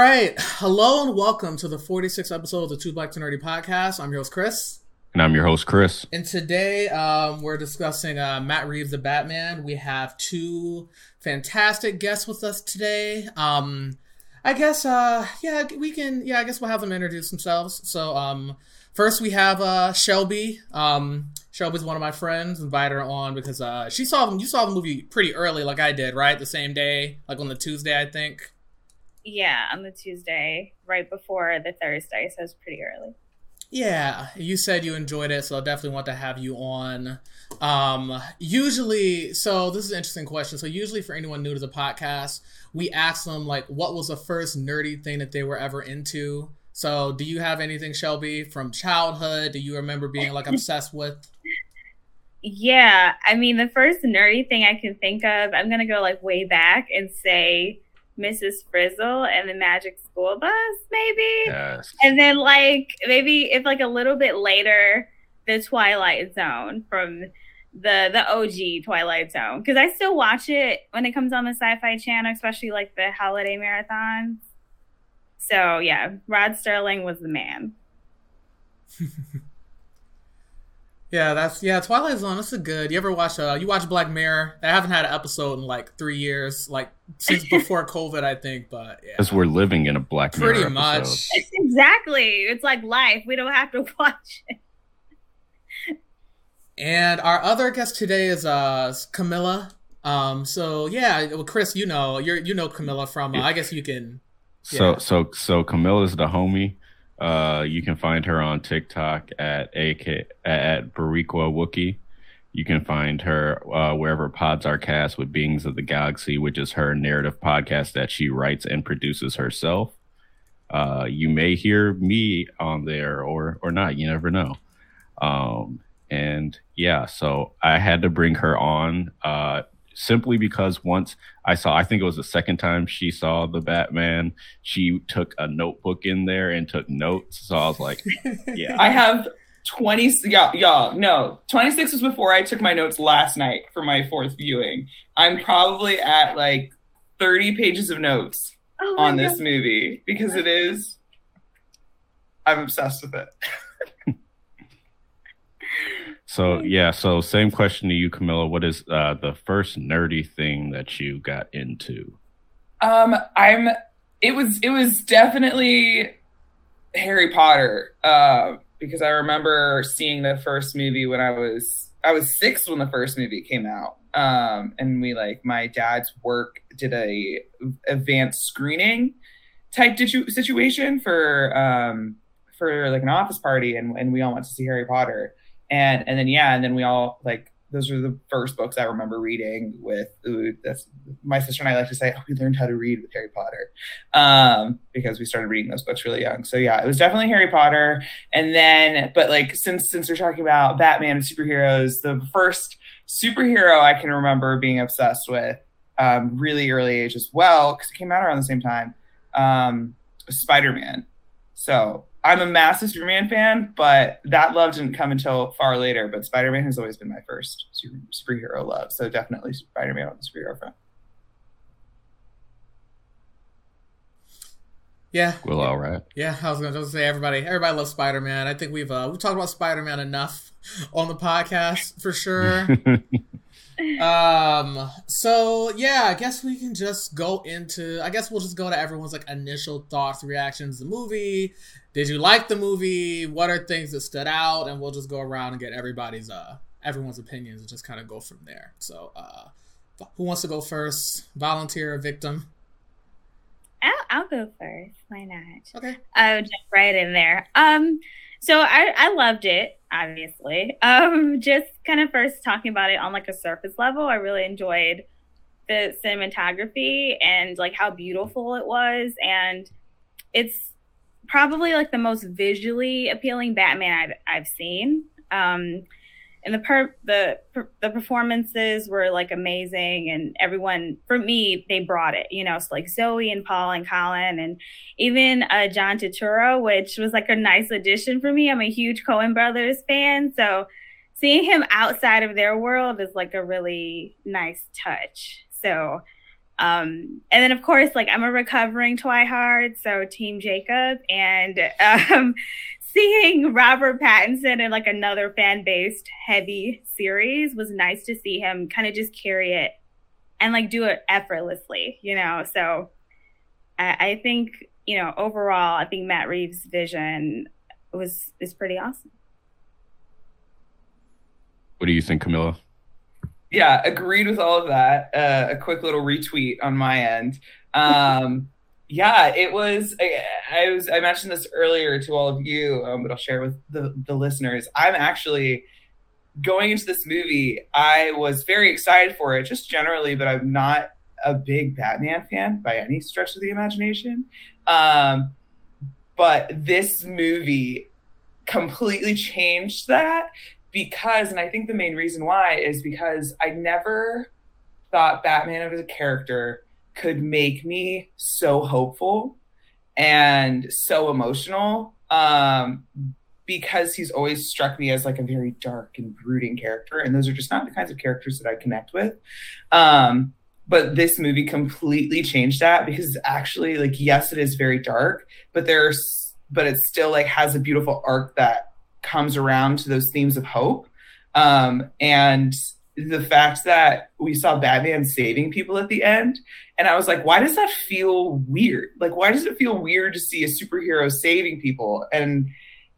right. Hello and welcome to the 46th episode of the Two Black to Nerdy podcast. I'm your host, Chris. And I'm your host, Chris. And today um, we're discussing uh, Matt Reeves' The Batman. We have two fantastic guests with us today. Um, I guess, uh, yeah, we can, yeah, I guess we'll have them introduce themselves. So, um, first we have uh, Shelby. Um, Shelby's one of my friends. Invited her on because uh, she saw them. You saw the movie pretty early, like I did, right? The same day, like on the Tuesday, I think. Yeah, on the Tuesday, right before the Thursday, so it's pretty early. Yeah, you said you enjoyed it, so I definitely want to have you on. Um, usually, so this is an interesting question. So usually, for anyone new to the podcast, we ask them like, what was the first nerdy thing that they were ever into? So, do you have anything, Shelby, from childhood? Do you remember being like obsessed with? Yeah, I mean, the first nerdy thing I can think of, I'm gonna go like way back and say Mrs. Frizzle and the Magic School Bus, maybe. Yes. And then like maybe if like a little bit later, the Twilight Zone from the the OG Twilight Zone because I still watch it when it comes on the Sci-Fi Channel, especially like the holiday marathons. So yeah, Rod Serling was the man. Yeah, that's yeah. Twilight Zone. That's a good. You ever watch? Uh, you watch Black Mirror? I haven't had an episode in like three years, like since before COVID, I think. But yeah, Because we're living in a Black Mirror pretty episode. much. exactly. It's like life. We don't have to watch it. And our other guest today is uh Camilla. Um. So yeah, well, Chris, you know, you're you know Camilla from. Uh, I guess you can. So Yeah. so so Camilla's the homie. Uh, you can find her on TikTok at ak at Boricua Wookie. You can find her uh, wherever pods are cast with Beings of the Galaxy, which is her narrative podcast that she writes and produces herself. Uh, you may hear me on there or or not. You never know. Um, and yeah, so I had to bring her on uh, simply because once I saw, I think it was the second time she saw the Batman, she took a notebook in there and took notes. So I was like, yeah, I have 20 yeah, y'all, no. 26 was before I took my notes last night for my fourth viewing. I'm probably at like 30 pages of notes Oh my on this God. movie because it is I'm obsessed with it. So yeah, so same question to you, Camilla. What is uh, the first nerdy thing that you got into? Um I'm it was it was definitely Harry Potter uh because I remember seeing the first movie when I was I was 6 when the first movie came out. Um and we like my dad's work did a advanced screening type situ- situation for um for like an office party and and we all went to see Harry Potter. And and then yeah, and then we all like those were the first books I remember reading with ooh, that's my sister and I like to say, oh, we learned how to read with Harry Potter. Um, because we started reading those books really young. So yeah, it was definitely Harry Potter. And then, but like since since we're talking about Batman and superheroes, the first superhero I can remember being obsessed with, um, really early age as well, because it came out around the same time, um, Spider-Man. So I'm a massive Superman fan, but that love didn't come until far later. But Spider-Man has always been my first super, superhero love. So definitely Spider-Man on the superhero front. Yeah. Well, all right. Yeah, I was gonna just say everybody everybody loves Spider Man. I think we've uh we've talked about Spider Man enough on the podcast for sure. um so yeah, I guess we can just go into I guess we'll just go to everyone's like initial thoughts, reactions the movie. Did you like the movie? What are things that stood out? And we'll just go around and get everybody's uh everyone's opinions and just kind of go from there. So uh who wants to go first? Volunteer or victim? I'll, I'll go first. Why not? Okay. I'll jump right in there. Um, so I, I loved it, obviously. Um, just kind of first talking about it on like a surface level, I really enjoyed the cinematography and like how beautiful it was. And it's probably like the most visually appealing Batman I've, I've seen. Um, and the per the the performances were like amazing and everyone for me they brought it you know so like zoe and paul and colin and even uh, john turturro which was like a nice addition for me i'm a huge coen brothers fan so seeing him outside of their world is like a really nice touch so Um, and then of course, like I'm a recovering Twihard, so Team Jacob, and um, seeing Robert Pattinson in like another fan based heavy series was nice to see him kind of just carry it and like do it effortlessly, you know. So I, I think you know overall, I think Matt Reeves' vision was is pretty awesome. What do you think, Camilla? Yeah, agreed with all of that. Uh, a quick little retweet on my end. Um, yeah, it was. I, I, was. I mentioned this earlier to all of you, um, but I'll share with the the listeners. I'm actually going into this movie. I was very excited for it, just generally, but I'm not a big Batman fan by any stretch of the imagination. Um, but this movie completely changed that because, and I think the main reason why is because I never thought Batman as a character could make me so hopeful and so emotional um, because he's always struck me as like a very dark and brooding character and those are just not the kinds of characters that i connect with. Um, but this movie completely changed that because actually like yes it is very dark but there's but it still like has a beautiful arc that comes around to those themes of hope um, and the fact that we saw Batman saving people at the end. And I was like, why does that feel weird? Like, why does it feel weird to see a superhero saving people? And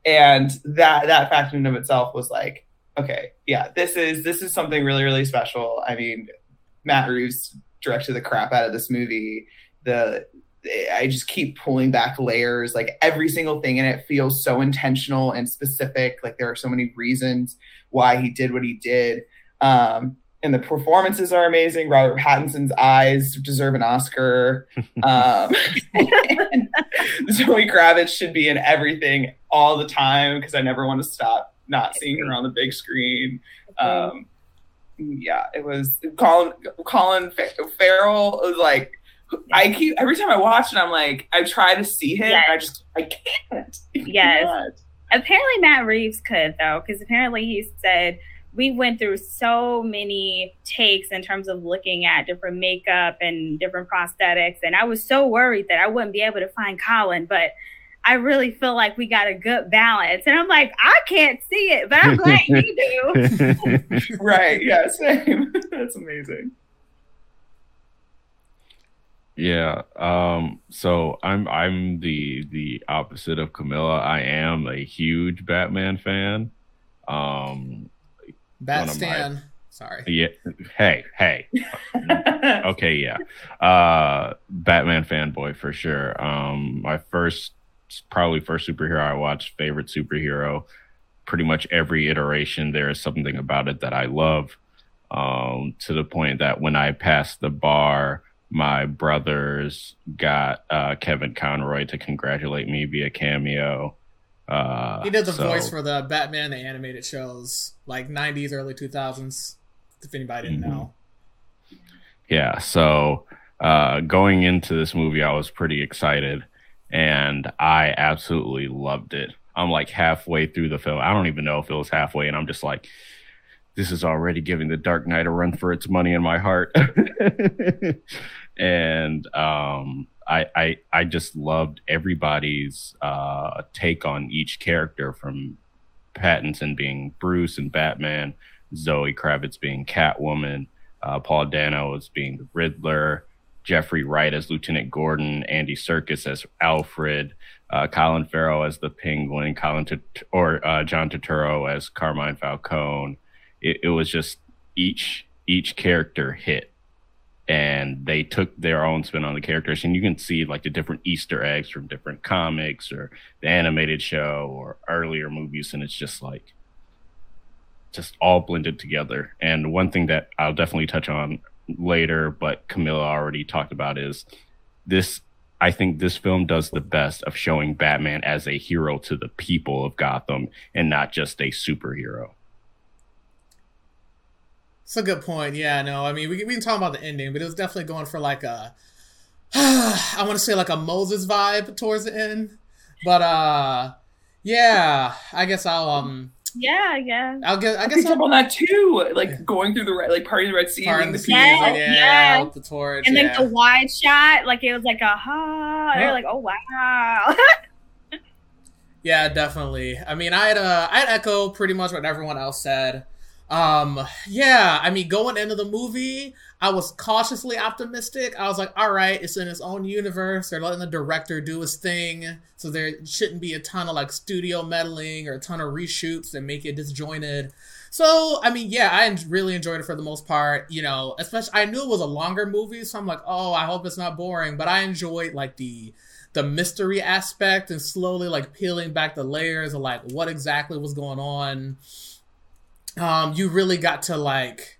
and that that fact in of itself was like, okay, yeah, this is this is something really, really special. I mean, Matt Reeves directed the crap out of this movie. The I just keep pulling back layers. Like every single thing in it feels so intentional and specific. Like there are so many reasons why he did what he did. Um, and the performances are amazing. Robert Pattinson's eyes deserve an Oscar. Um, Zoe Kravitz should be in everything all the time because I never want to stop not seeing her on the big screen. Um, yeah, it was Colin Colin Farrell was like I keep every time I watch it, I'm like I try to see him, yes. I just I can't. yes. Apparently Matt Reeves could though, because apparently he said we went through so many takes in terms of looking at different makeup and different prosthetics. And I was so worried that I wouldn't be able to find Colin, but I really feel like we got a good balance. And I'm like, I can't see it, but I'm glad you do. right. Yeah, same. That's amazing. Yeah. Um, so I'm I'm the the opposite of Camilla. I am a huge Batman fan. Um Bat Stan. My, Sorry. Yeah. Hey, hey. okay, yeah. Uh Batman fanboy for sure. Um my first probably first superhero I watched, favorite superhero. Pretty much every iteration there is something about it that I love. Um to the point that when I passed the bar, my brothers got uh Kevin Conroy to congratulate me via cameo. Uh, he did the so, voice for the Batman the animated shows, like '90s, early 2000s. If anybody didn't mm-hmm. know. Yeah. So uh, going into this movie, I was pretty excited, and I absolutely loved it. I'm like halfway through the film. I don't even know if it was halfway, and I'm just like, this is already giving the Dark Knight a run for its money in my heart. and um, I, I I just loved everybody's uh, take on each character from Pattinson being Bruce and Batman, Zoe Kravitz being Catwoman, uh, Paul Dano as being the Riddler, Jeffrey Wright as Lieutenant Gordon, Andy Serkis as Alfred, uh, Colin Farrell as the Penguin, Colin T- or uh, John Turturro as Carmine Falcone. It, it was just each each character hit and they took their own spin on the characters. And you can see like the different easter eggs from different comics or the animated show or earlier movies. And it's just like just all blended together. And one thing that i'll definitely touch on later but camilla already talked about is this i think this film does the best of showing batman as a hero to the people of gotham and not just a superhero it's a good point. Yeah, no, I mean, we, we can talk about the ending, but it was definitely going for like a, I want to say like a Moses vibe towards the end. But uh, yeah, I guess I'll um, Yeah, yeah. I'll get. I I guess picked up I'll, on that too. Like Yeah. going through the red, like part of the Red Sea. Fire in the the seas, Yeah, like, yeah, yeah. with the torch. And then yeah. the wide shot, like it was like a ha. They're like, oh wow. Yeah, definitely. I mean, I'd uh, I'd echo pretty much what everyone else said. Um, yeah, I mean, going into the movie, I was cautiously optimistic. I was like, all right, it's in its own universe. They're letting the director do his thing, so there shouldn't be a ton of like studio meddling or a ton of reshoots that make it disjointed. So, I mean, yeah, I really enjoyed it for the most part. You know, especially I knew it was a longer movie, so I'm like, oh, I hope it's not boring. But I enjoyed like the the mystery aspect and slowly like peeling back the layers of like what exactly was going on. Um, you really got to like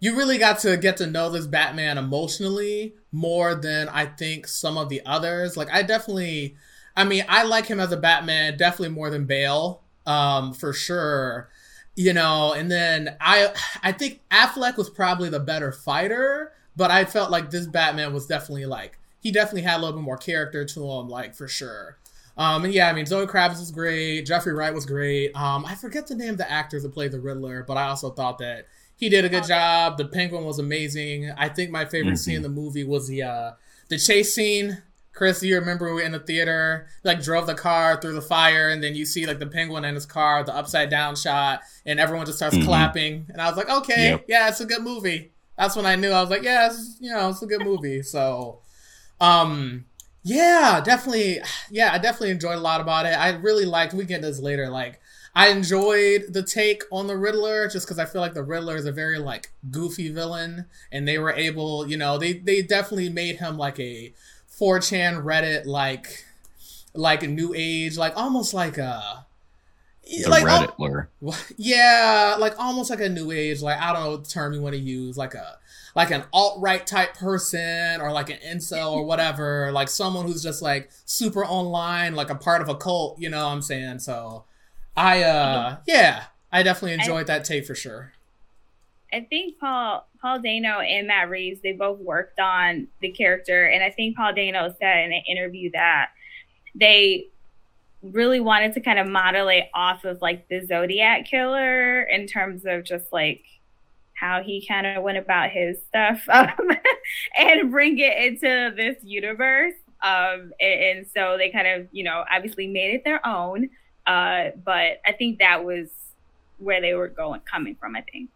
you really got to get to know this Batman emotionally more than I think some of the others. Like I definitely I mean, I like him as a Batman definitely more than Bale. Um, for sure. You know, and then I I think Affleck was probably the better fighter, but I felt like this Batman was definitely like he definitely had a little bit more character to him, like for sure. Um, and yeah, I mean Zoe Kravitz was great, Jeffrey Wright was great. Um, I forget the name of the actors that played the Riddler, but I also thought that he did a good job. The Penguin was amazing. I think my favorite Mhm. scene in the movie was the uh, the chase scene. Chris, you remember we were in the theater, like drove the car through the fire, and then you see like the penguin in his car, the upside down shot, and everyone just starts Mhm. clapping. And I was like, okay, Yep. yeah, it's a good movie. That's when I knew I was like, yeah, it's, you know, it's a good movie. So, um, yeah, definitely, yeah, I definitely enjoyed a lot about it. I really liked. We get this later. Like, I enjoyed the take on the Riddler just because I feel like the Riddler is a very like goofy villain, and they were able, you know, they they definitely made him like a 4chan Reddit like like a new age, like almost like a The like Redditler. yeah, like almost like a new age, like I don't know what term you want to use, like a like an alt right type person or like an incel or whatever, like someone who's just like super online, like a part of a cult, you know what I'm saying? So I uh yeah, I definitely enjoyed that take for sure. I think Paul Paul Dano and Matt Reeves they both worked on the character, and I think Paul Dano said in an interview that they really wanted to kind of model it off of like the Zodiac killer in terms of just like how he kind of went about his stuff um, and bring it into this universe. Um, and, and so they kind of, you know, obviously made it their own. Uh, but I think that was where they were going, coming from. I think.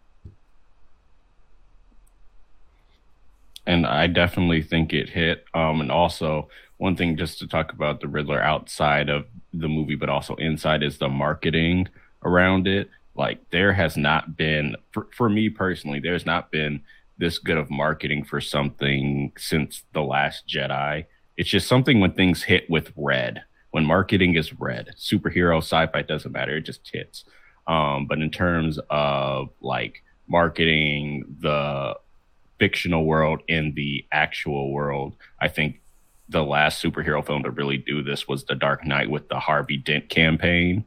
and I definitely think it hit. Um, and also one thing just to talk about the Riddler outside of the movie, but also inside is the marketing around it. Like there has not been, for, for me personally, there's not been this good of marketing for something since the Last Jedi. It's just something when things hit with red. When marketing is red, superhero, sci-fi doesn't matter. It just hits. Um, but in terms of like marketing the fictional world in the actual world. I think the last superhero film to really do this was The Dark Knight with the Harvey Dent campaign.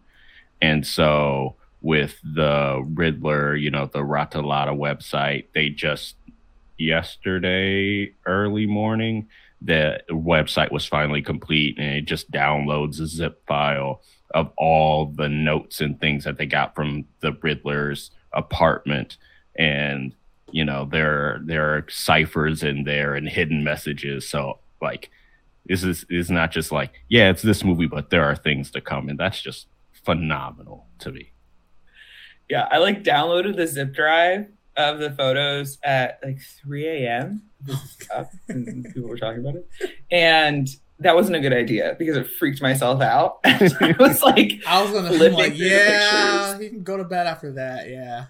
And so with the Riddler, you know, the Rata Alada website, they just yesterday early morning the website was finally complete and it just downloads a zip file of all the notes and things that they got from the Riddler's apartment. And you know there there are ciphers in there and hidden messages. So like this is is not just like yeah it's this movie but there are things to come. And that's just phenomenal to me Yeah, I like downloaded the zip drive of the photos at like 3 a.m. up and people were talking about it. And that wasn't a good idea because it freaked myself out. I was like, I was gonna like, yeah, you can go to bed after that, yeah.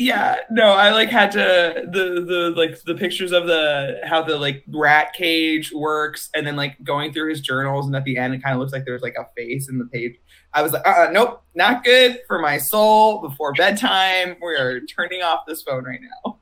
Yeah, no, I like had to the the like the pictures of the how the like rat cage works and then like going through his journals and at the end it kind of looks like there's like a face in the page. I was like, uh, nope, not good for my soul before bedtime. We are turning off this phone right now.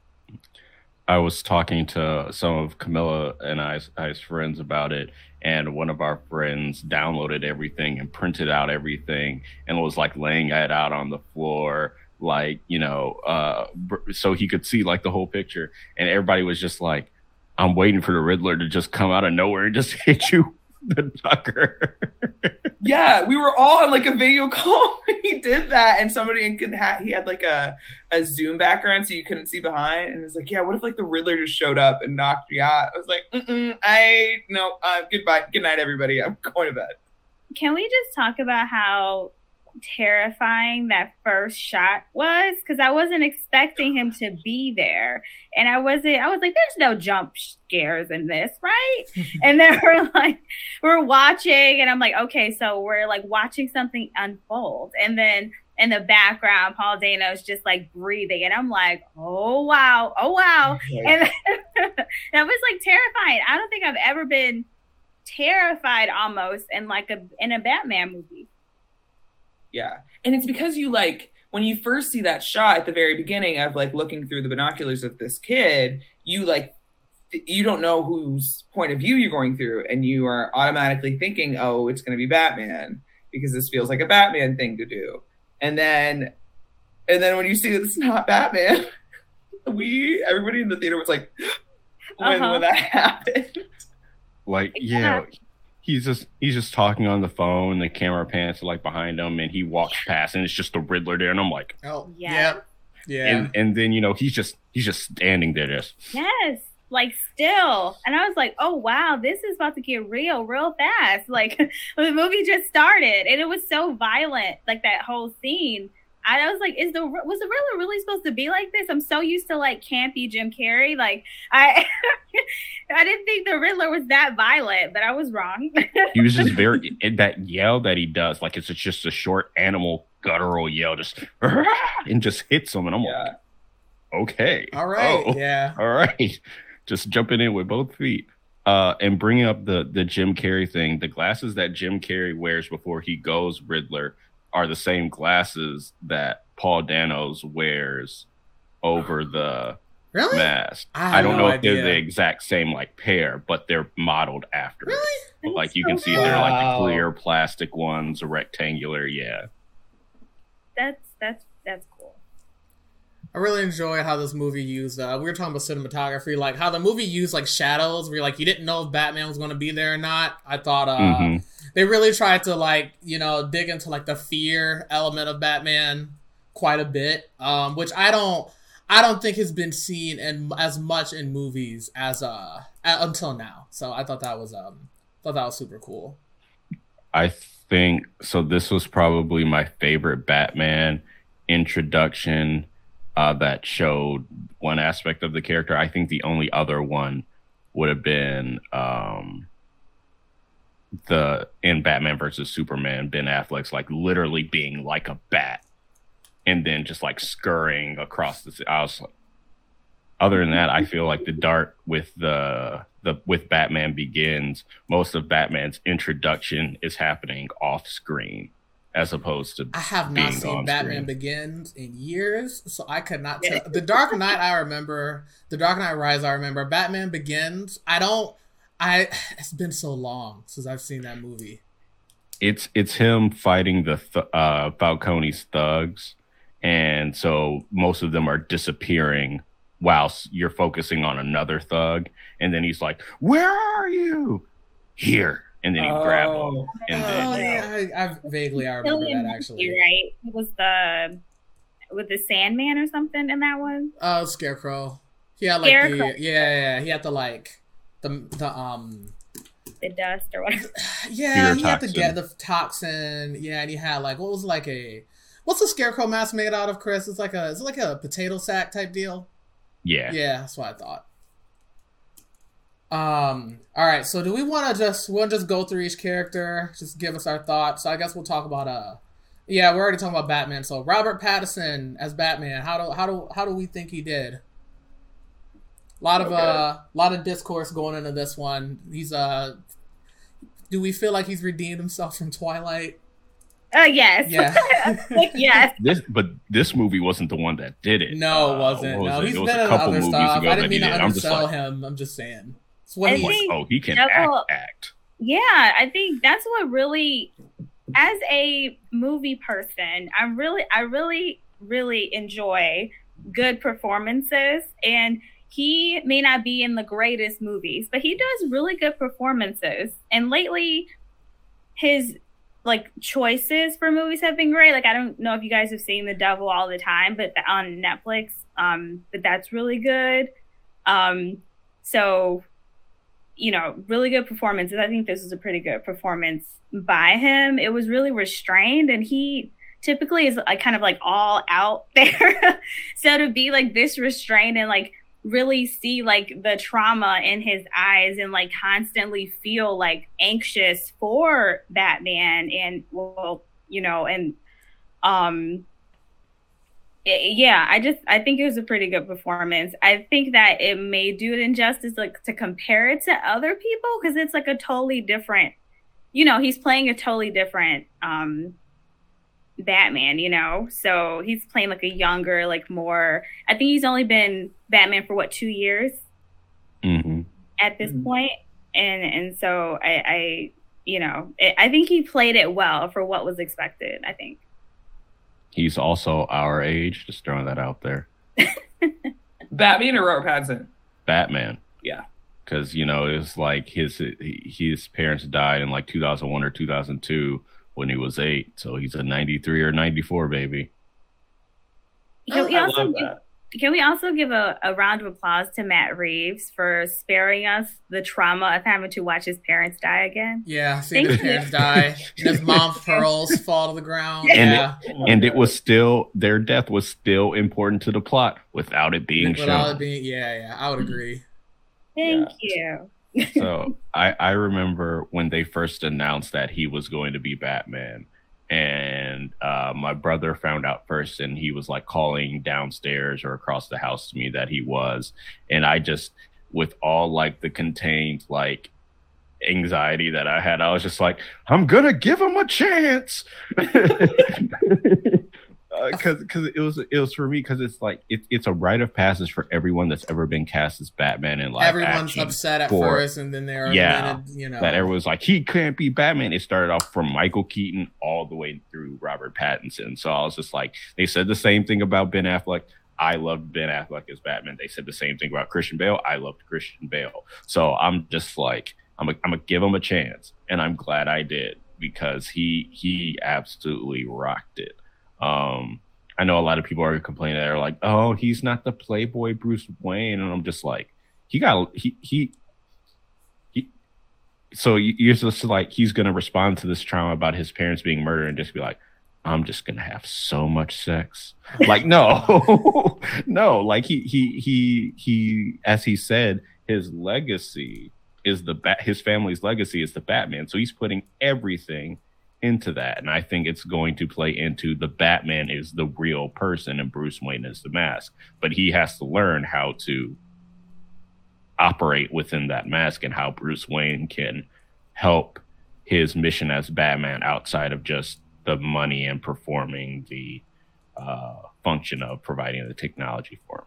I was talking to some of Camilla and I's, I's friends about it, and one of our friends downloaded everything and printed out everything and was like laying it out on the floor, like, you know, uh, so he could see like the whole picture. And everybody was just like, I'm waiting for the Riddler to just come out of nowhere and just hit you, the Tucker. yeah, we were all on like a video call he did that, and somebody could ha- he had like a a Zoom background so you couldn't see behind, and it's like, yeah, what if like the Riddler just showed up and knocked me out? I was like, Mm-mm, I no, uh, goodbye, good night, everybody. I'm going to bed. Can we just talk about how terrifying that first shot was because I wasn't expecting him to be there. And I wasn't, I was like, there's no jump scares in this, right? and then we're like, we're watching, and I'm like, okay, so we're like watching something unfold. And then in the background, Paul Dano's just like breathing. And I'm like, oh, wow, oh, wow. And that was like terrifying. I don't think I've ever been terrified almost in like a in a Batman movie. Yeah. And it's because you like when you first see that shot at the very beginning of like looking through the binoculars of this kid, you like you don't know whose point of view you're going through and you are automatically thinking, "Oh, it's going to be Batman." Because this feels like a Batman thing to do. And then and then when you see it's not Batman, we everybody in the theater was like when uh-huh. when that happened. Like, yeah, he's just he's just talking on the phone. The camera pans like behind him, and he walks past, and it's just the Riddler there, and I'm like, oh yeah, yeah. And and then you know he's just he's just standing there, just yes, like still. And I was like, oh wow, this is about to get real, real fast. Like the movie just started, and it was so violent, like that whole scene. I was like, is the was the Riddler really supposed to be like this? I'm so used to like campy Jim Carrey. Like I I didn't think the Riddler was that violent, but I was wrong. he was just very that yell that he does, like it's just a short animal guttural yell, just and just hits him, and I'm yeah. like, okay, all right, oh, yeah, all right, just jumping in with both feet. Uh, and bringing up the the Jim Carrey thing, the glasses that Jim Carrey wears before he goes Riddler are the same glasses that Paul Danos wears over the really? mask. I, I don't no know if idea. they're the exact same like pair, but they're modeled after. Really? Like you can see wow. they're like the clear plastic ones, rectangular. Yeah. That's that's that's cool. I really enjoyed how this movie used. Uh, we were talking about cinematography, like how the movie used like shadows. Where like you didn't know if Batman was going to be there or not. I thought. Uh, mm-hmm they really tried to like you know dig into like the fear element of Batman quite a bit, um, which I don't I don't think has been seen in as much in movies as uh until now. So I thought that was um thought that was super cool. I think so. This was probably my favorite Batman introduction uh, that showed one aspect of the character. I think the only other one would have been um, the in Batman versus Superman, Ben Affleck's like literally being like a bat, and then just like scurrying across the. I was like, other than that, I feel like the Dark with the the with Batman Begins, most of Batman's introduction is happening off screen as opposed to I have not seen Batman screen. Begins in years, so I could not tell. the Dark Knight I remember, The Dark Knight Rise I remember. Batman Begins, I don't I it's been so long since I've seen that movie. It's it's him fighting the th- uh, Falcone's thugs, and so most of them are disappearing whilst you're focusing on another thug, and then he's like, "Where are you?" Here, and then he oh. grabs him. And then, oh yeah, I, I vaguely I remember that actually. Right, it was the with the Sandman or something in that one. Oh, uh, Scarecrow. He had like Scarecrow. the yeah, yeah, he had the like the the um the dust or whatever. Yeah, he had to get the toxin. Yeah, and he had like what was like a what's the scarecrow mask made out of, Chris? It's like a it's like a potato sack type deal? Yeah. Yeah, that's what I thought. Um. All right. So, do we want to just we'll just go through each character, just give us our thoughts? So, I guess we'll talk about uh, yeah, we're already talking about Batman. So, Robert Pattinson as Batman. How do how do how do we think he did? A lot of okay. uh, lot of discourse going into this one. He's uh, do we feel like he's redeemed himself from Twilight? Uh, yes. Yeah. yes. This, but this movie wasn't the one that did it. No, it wasn't. Was no, it? he's it been in other stuff. I didn't mean to undersell like, him. I'm just saying. It's what he, like, oh, he can act, act. Yeah, I think that's what really, as a movie person, I really, I really, really enjoy good performances and he may not be in the greatest movies, but he does really good performances. And lately, his like choices for movies have been great. Like I don't know if you guys have seen The Devil all the time, but on Netflix, um, but that's really good. Um, so you know, really good performances. I think this was a pretty good performance by him. It was really restrained, and he typically is like kind of like all out there. so to be like this restrained and like really see like the trauma in his eyes and like constantly feel like anxious for Batman and well, you know, and um yeah, I just I think it was a pretty good performance. I think that it may do it injustice like to compare it to other people because it's like a totally different, you know, he's playing a totally different um Batman, you know. So he's playing like a younger, like more. I think he's only been Batman for what two years mm-hmm. at this Mhm. point. and and so I, I you know, it, I think he played it well for what was expected. I think. He's also our age. Just throwing that out there. Batman or Robert Pattinson? Batman. Yeah. Because you know it's like his his parents died in like 2001 or 2002 when he was eight, so he's a 93 or 94 baby. Can we I also love that. Can we also give a, a round of applause to Matt Reeves for sparing us the trauma of having to watch his parents die again? Yeah, seeing his Thank you. parents die, and his mom's pearls fall to the ground. And yeah, And it was still their death was still important to the plot without it being without shown. it being, yeah, yeah, I would mm-hmm. agree. Thank you. so I, I remember when they first announced that he was going to be Batman, and uh, my brother found out first, and he was like calling downstairs or across the house to me that he was, and I just, with all like the contained like anxiety that I had, I was just like, I'm gonna give him a chance. Uh, because because it was it was for me because it's like it, it's a rite of passage for everyone that's ever been cast as Batman in live Everyone's upset at for- first, and then they're Yeah, you know that everyone's like he can't be Batman. It started off from Michael Keaton all the way through Robert Pattinson. So I was just like, they said the same thing about Ben Affleck. I loved Ben Affleck as Batman. They said the same thing about Christian Bale. I loved Christian Bale. So I'm just like, I'm a, I'm gonna give him a chance, and I'm glad I did because he he absolutely rocked it. Um, I know a lot of people are complaining. They're like, oh, he's not the Playboy Bruce Wayne, and I'm just like, he got he he so you- you're just like he's gonna respond to this trauma about his parents being murdered and just be like i'm just gonna have so much sex like no no like he he he he as he said his legacy is the bat his family's legacy is the batman so he's putting everything into that and i think it's going to play into the batman is the real person and bruce wayne is the mask but he has to learn how to operate within that mask and how Bruce Wayne can help his mission as Batman outside of just the money and performing the uh, function of providing the technology for him.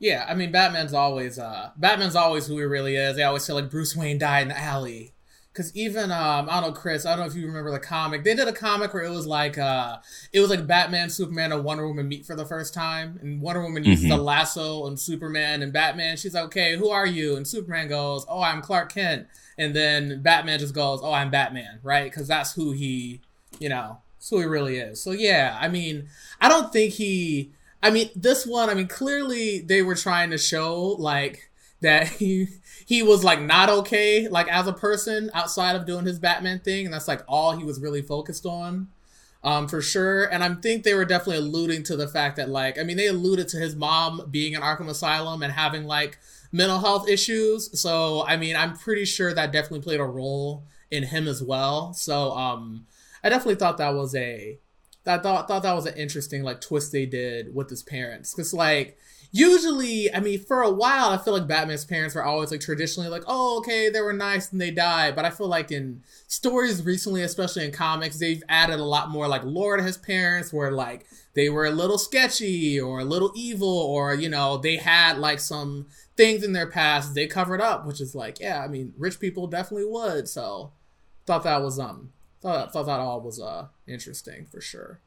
Yeah, I mean, Batman's always uh, Batman's always who he really is. They always say like Bruce Wayne died in the alley. Cause even um, I don't know, Chris. I don't know if you remember the comic. They did a comic where it was like uh, it was like Batman, Superman, and Wonder Woman meet for the first time, and Wonder Woman uses Mhm. the lasso on Superman and Batman. She's like, "Okay, who are you?" And Superman goes, "Oh, I'm Clark Kent." And then Batman just goes, "Oh, I'm Batman," right? Because that's who he, you know, that's who he really is. So yeah, I mean, I don't think he. I mean, this one. I mean, clearly they were trying to show like that he he was like not okay like as a person outside of doing his Batman thing, and that's like all he was really focused on. Um, for sure, and I think they were definitely alluding to the fact that, like, I mean, they alluded to his mom being in Arkham Asylum and having like mental health issues. So, I mean, I'm pretty sure that definitely played a role in him as well. So, um, I definitely thought that was a I thought thought that was an interesting like twist they did with his parents because like usually I mean for a while I feel like Batman's parents were always like traditionally like oh okay they were nice and they died but I feel like in stories recently especially in comics they've added a lot more like lore to his parents where like they were a little sketchy or a little evil or you know they had like some things in their past they covered up which is like yeah I mean rich people definitely would so thought that was um thought thought that all was uh interesting for sure.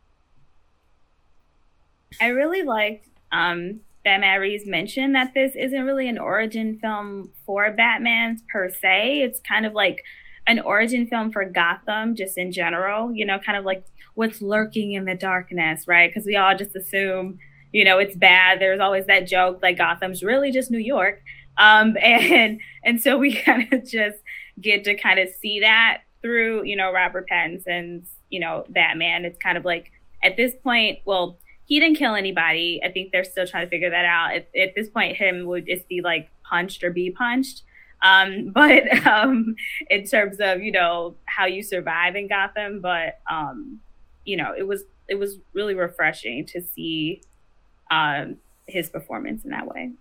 I really liked um, that Reeves mentioned that this isn't really an origin film for Batman per se. It's kind of like an origin film for Gotham, just in general. You know, kind of like what's lurking in the darkness, right? Because we all just assume, you know, it's bad. There's always that joke like Gotham's really just New York, um, and and so we kind of just get to kind of see that through, you know, Robert Pattinson's, you know, Batman. It's kind of like at this point, well, he didn't kill anybody. I think they're still trying to figure that out. At, at this point, him would just be like punched or be punched. Um, but um, in terms of you know how you survive in Gotham, but um, you know it was it was really refreshing to see um, his performance in that way.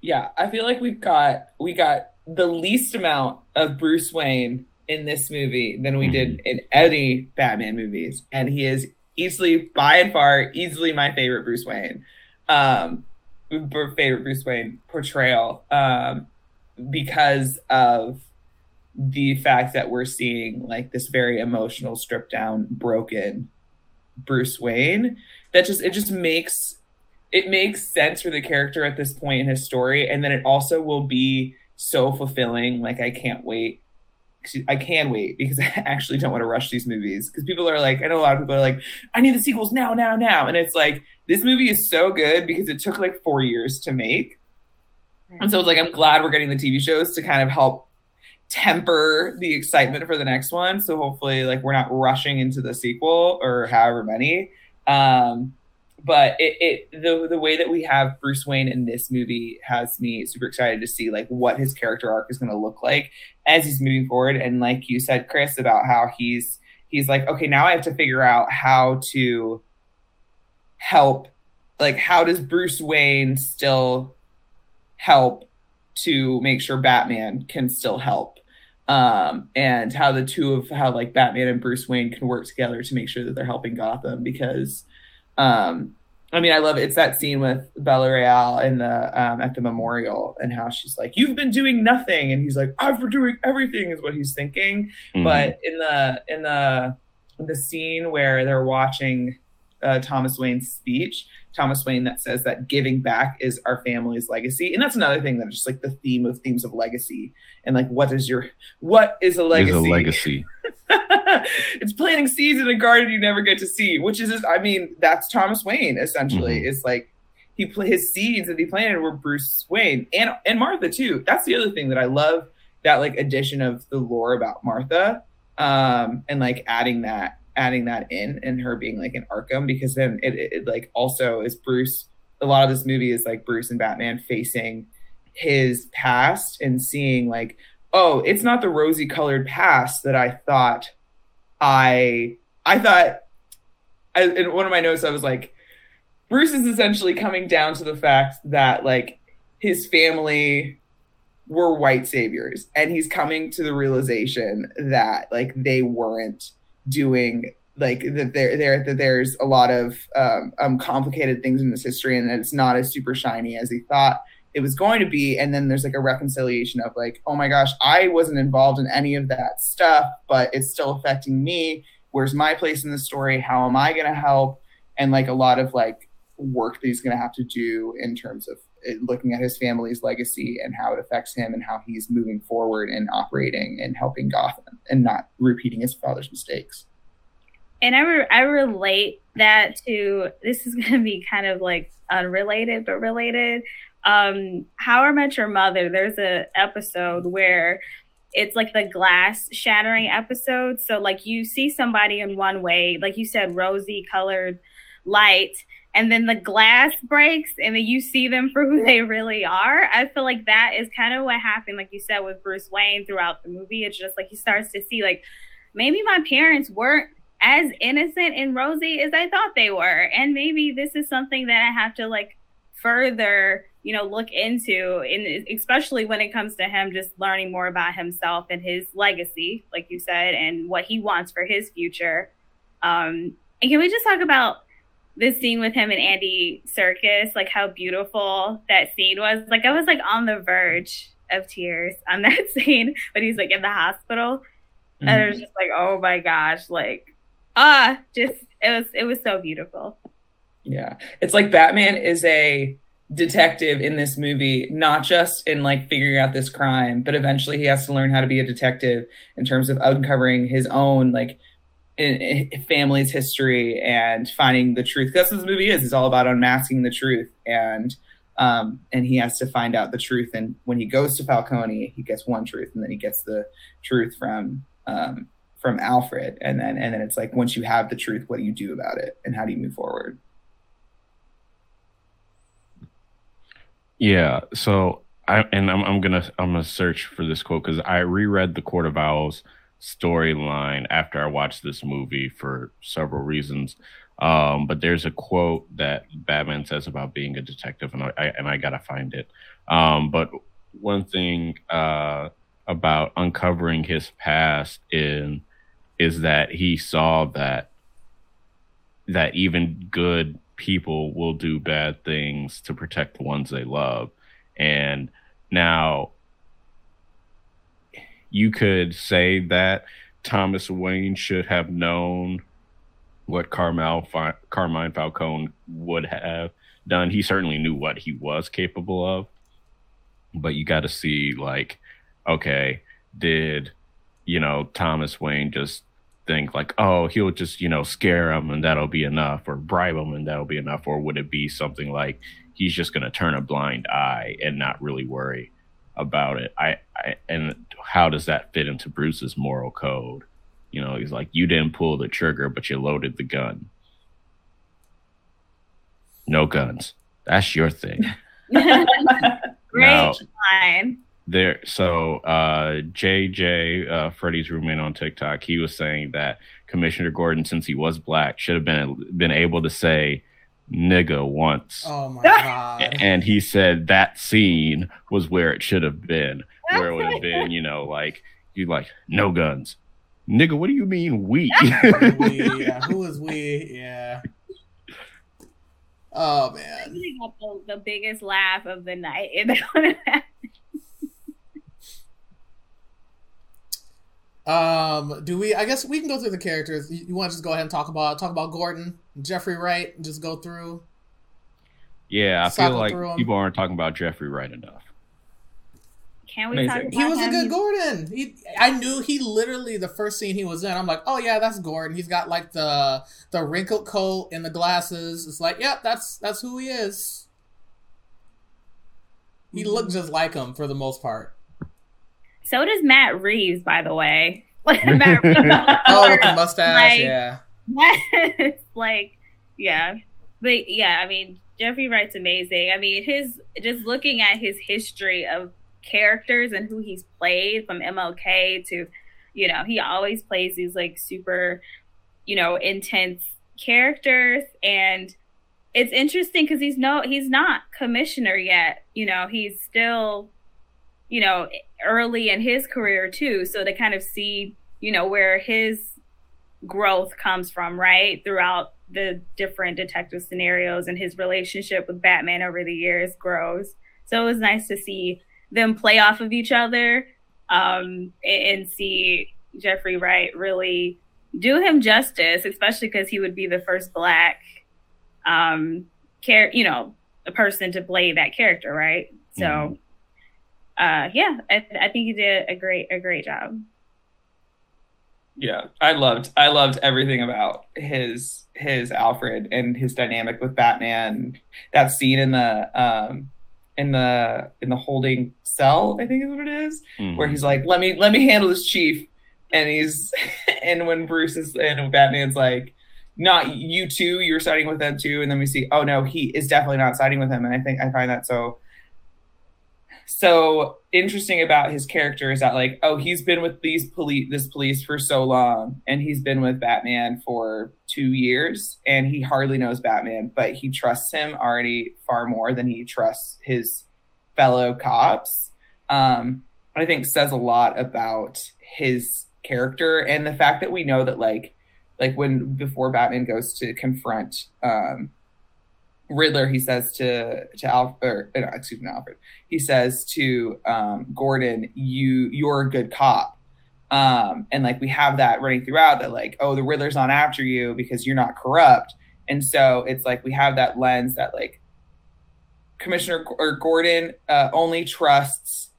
Yeah, I feel like we've got we got the least amount of Bruce Wayne in this movie than we did mm-hmm. in any Batman movies, and he is easily, by and far, easily my favorite Bruce Wayne. Um, favorite Bruce Wayne portrayal um, because of the fact that we're seeing like this very emotional, stripped down, broken Bruce Wayne. That just it just makes it makes sense for the character at this point in his story, and then it also will be so fulfilling. Like I can't wait. I can wait because I actually don't want to rush these movies because people are like, I know a lot of people are like, I need the sequels now, now, now, and it's like this movie is so good because it took like four years to make, and so it's like I'm glad we're getting the TV shows to kind of help temper the excitement for the next one. So hopefully, like we're not rushing into the sequel or however many. Um, but it, it the the way that we have Bruce Wayne in this movie has me super excited to see like what his character arc is going to look like as he's moving forward. And like you said, Chris, about how he's he's like, okay, now I have to figure out how to help. Like, how does Bruce Wayne still help to make sure Batman can still help? um and how the two of how like batman and bruce wayne can work together to make sure that they're helping gotham because um, I mean, I love it. It's that scene with Bella Real in the um, at the memorial and how she's like, "You've been doing nothing," and he's like, "I've been doing everything," is what he's thinking. Mm-hmm. But in the in the in the scene where they're watching uh, Thomas Wayne's speech, Thomas Wayne that says that giving back is our family's legacy, and that's another thing that just like the theme of themes of legacy and like what is your what is a legacy? Is a legacy. it's planting seeds in a garden you never get to see, which is, just, I mean, that's Thomas Wayne essentially. Mm-hmm. It's like he his seeds that he planted were Bruce Wayne and and Martha too. That's the other thing that I love that like addition of the lore about Martha, um, and like adding that adding that in and her being like an Arkham because then it, it, it like also is Bruce. A lot of this movie is like Bruce and Batman facing his past and seeing like oh, it's not the rosy colored past that I thought I I thought I, in one of my notes I was like Bruce is essentially coming down to the fact that like his family were white saviors and he's coming to the realization that like they weren't doing like that there there that there's a lot of um, um complicated things in this history and that it's not as super shiny as he thought it was going to be and then there's like a reconciliation of like oh my gosh i wasn't involved in any of that stuff but it's still affecting me. Where's my place in the story? How am i going to help? And like a lot of like work that he's going to have to do in terms of eh, looking at his family's legacy and how it affects him and how he's moving forward and operating and helping gotham and not repeating his father's mistakes. And I, re- I relate that to this is going to be kind of like unrelated but related um how i met your mother there's a episode where it's like the glass shattering episode. So like you see somebody in one way like you said rosy colored light and then the glass breaks and then you see them for who they really are. I feel like that is kind of what happened like you said with bruce wayne throughout the movie. It's just like he starts to see like maybe my parents weren't as innocent and rosy as i thought they were and maybe this is something that i have to like further you know look into and especially when it comes to him just learning more about himself and his legacy like you said and what he wants for his future. Um and can we just talk about this scene with him and Andy Serkis, like how beautiful that scene was? Like i was like on the verge of tears on that scene when he's like in the hospital. Mm-hmm. and it was just like oh my gosh like ah just it was it was so beautiful. Yeah. It's like batman is a detective in this movie, not just in like figuring out this crime, but eventually he has to learn how to be a detective in terms of uncovering his own like in, in family's history and finding the truth. That's what this movie is. It's all about unmasking the truth, and um, and he has to find out the truth. And when he goes to Falcone, he gets one truth, and then he gets the truth from um, from Alfred, and then and then it's like once you have the truth, what do you do about it, and how do you move forward? Yeah. So I and I'm I'm gonna I'm gonna search for this quote because I reread the Court of Owls storyline after I watched this movie for several reasons. Um, but there's a quote that Batman says about being a detective, and I and I gotta find it. Um, but one thing uh, about uncovering his past in is that he saw that that even good people will do bad things to protect the ones they love. And now you could say that Thomas Wayne should have known what Carmel, Carmine Falcone would have done. He certainly knew what he was capable of. But you got to see, like, okay, did, you know, Thomas Wayne just think like, oh, he'll just, you know, scare him and that'll be enough, or bribe him and that'll be enough? Or would it be something like he's just going to turn a blind eye and not really worry about it? I, I, and how does that fit into Bruce's moral code? You know, he's like, you didn't pull the trigger, but you loaded the gun. No guns. That's your thing. Great now, line there so uh jj uh freddy's roommate on tiktok he was saying that commissioner gordon since he was black should have been been able to say nigga once oh my god and he said that scene was where it should have been where it would have been you know like you like no guns nigga what do you mean we, we yeah. who is we yeah Oh man! got the, the biggest laugh of the night. Um, do we? I guess we can go through the characters. You, you want to just go ahead and talk about talk about Gordon, Jeffrey Wright, and just go through. Yeah, I feel like people aren't talking about Jeffrey Wright enough. Can we talk He was him? a good Gordon. He, I knew he literally the first scene he was in. I'm like, oh yeah, that's Gordon. He's got like the the wrinkled coat and the glasses. It's like, yep, that's that's who he is. He mm-hmm. looked just like him for the most part. So does Matt Reeves, by the way. Matt Reeves, oh, with the mustache, like, yeah. like, yeah, but yeah, I mean, Jeffrey Wright's amazing. I mean, his just looking at his history of characters and who he's played from MLK to, you know, he always plays these like super, you know, intense characters and it's interesting because he's no he's not commissioner yet you know he's still you know, early in his career too. So to kind of see, you know, where his growth comes from, right? Throughout the different detective scenarios and his relationship with Batman over the years grows. So it was nice to see them play off of each other um, and see Jeffrey Wright really do him justice, especially because he would be the first black um, care, you know, a person to play that character, right? So mm-hmm uh, yeah, I, I think he did a great a great job. Yeah, I loved I loved everything about his his Alfred and his dynamic with Batman. That scene in the um in the in the holding cell, I think is what it is, mm-hmm. where he's like, "Let me let me handle this, chief," and he's and when Bruce is and Batman's like, "Not you too, you're siding with them too," and then we see, "Oh no, he is definitely not siding with him," and I think I find that so so interesting about his character is that like oh he's been with these police this police for so long and he's been with batman for two years and he hardly knows batman but he trusts him already far more than he trusts his fellow cops. Um i think says a lot about his character and the fact that we know that like like when before batman goes to confront um Riddler, he says to to Alfred, no, excuse me, Alfred. He says to um, Gordon, "You you're a good cop," um, and like we have that running throughout that like, oh, the Riddler's not after you because you're not corrupt, and so it's like we have that lens that like Commissioner or Gordon uh, only trusts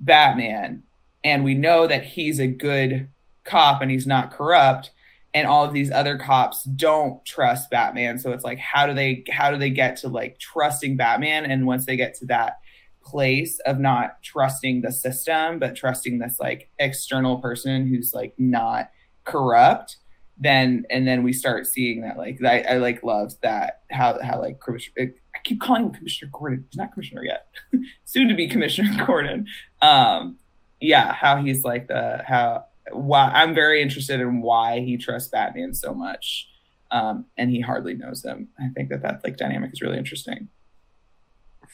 Batman, and we know that he's a good cop and he's not corrupt, and all of these other cops don't trust Batman. So it's like, how do they how do they get to like trusting Batman? And once they get to that place of not trusting the system, but trusting this like external person who's like not corrupt, then and then we start seeing that like I, I like loved that how how like I keep calling him Commissioner Gordon. He's not commissioner yet, soon to be Commissioner Gordon. Um, yeah, how he's like the how why I'm very interested in why he trusts Batman so much, um, and he hardly knows them. I think that that like dynamic is really interesting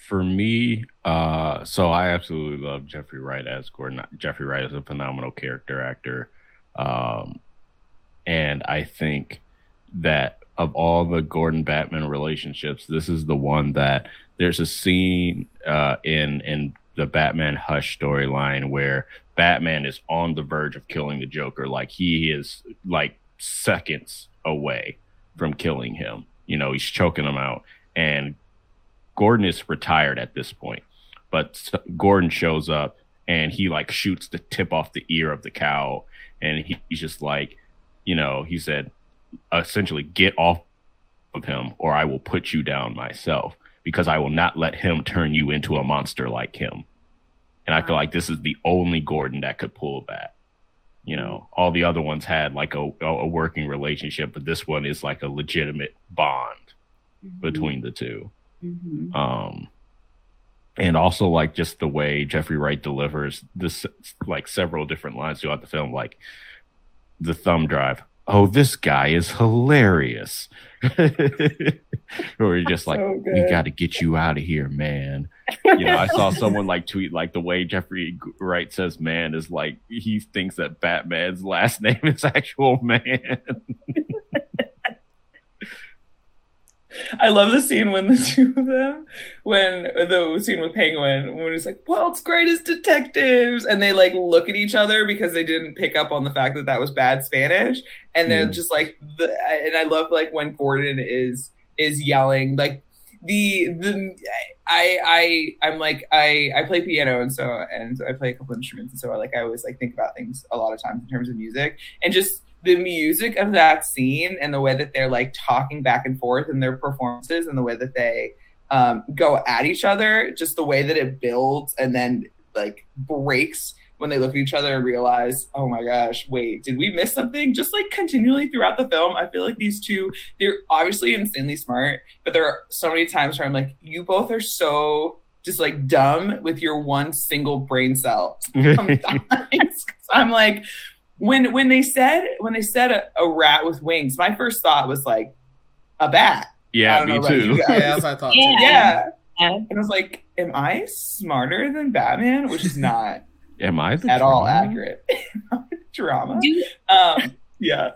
for me, uh, so I absolutely love Jeffrey Wright as Gordon. Jeffrey Wright is a phenomenal character actor. Um, and I think that of all the Gordon Batman relationships, this is the one that there's a scene uh, in in the Batman Hush storyline where Batman is on the verge of killing the Joker, like he is like seconds away from killing him. You know, he's choking him out, and Gordon is retired at this point, but Gordon shows up and he like shoots the tip off the ear of the cow, and he, he's just like, you know, he said, essentially, get off of him, or I will put you down myself because I will not let him turn you into a monster like him. And I feel like this is the only Gordon that could pull that. You know, all the other ones had like a, a working relationship, but this one is like a legitimate bond mm-hmm. between the two. Mm-hmm. Um, and also like just the way Jeffrey Wright delivers this, like several different lines throughout the film, like the thumb drive. Oh, this guy is hilarious. or you're just like, so we got to get you out of here, man. You know, I saw someone like tweet like the way Jeffrey Wright says "man" is like he thinks that Batman's last name is actual man. I love the scene when the two of them, when the scene with Penguin, when he's like, world's greatest detectives, and they like look at each other because they didn't pick up on the fact that that was bad Spanish, and they're mm. just like, the, and I love like when Gordon is is yelling like the the I I I'm like I I play piano and so and I play a couple instruments and so I like I always like think about things a lot of times in terms of music and just the music of that scene and the way that they're like talking back and forth in their performances and the way that they um, go at each other, just the way that it builds and then like breaks when they look at each other and realize, oh my gosh, wait, did we miss something? Just like continually throughout the film, I feel like these two, they're obviously insanely smart, but there are so many times where I'm like, you both are so just like dumb with your one single brain cell. Sometimes I'm like, when when they said when they said a, a, rat with wings, my first thought was like a bat. Yeah, me too. Yeah, that's what I thought. Yeah. Too. yeah. And I was like, am I smarter than Batman? Which is not am I at drama? all accurate. drama. Do, um, yeah.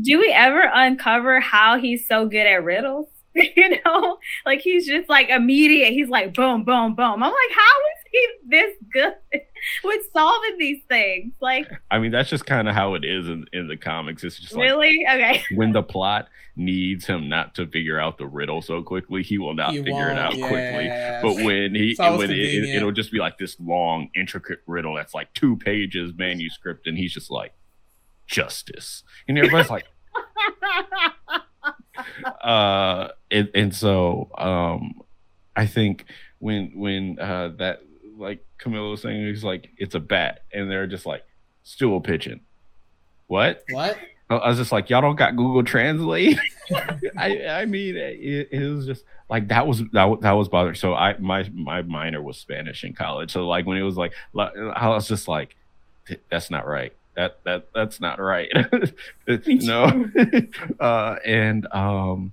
Do we ever uncover how he's so good at riddles? you know, like he's just like immediate. He's like boom, boom, boom. I'm like, how is he this good with solving these things? Like, I mean, that's just kind of how it is in, in the comics. It's just really like, okay. When the plot needs him not to figure out the riddle so quickly, he will not he figure it out yeah, quickly. But when he, when it, it, it'll just be like this long, intricate riddle that's like two pages manuscript, and he's just like, justice, and everybody's like. Uh, and, and so um, I think when when uh, that like Camilla was saying, he's like it's a bat, and they're just like stool pigeon. What? What? I was just like, y'all don't got Google Translate. I I mean, it, it, was just like that was that, that was bothering. So I my my minor was Spanish in college. So like when it was like, I was just like, that's not right that that that's not right. No. uh, and um,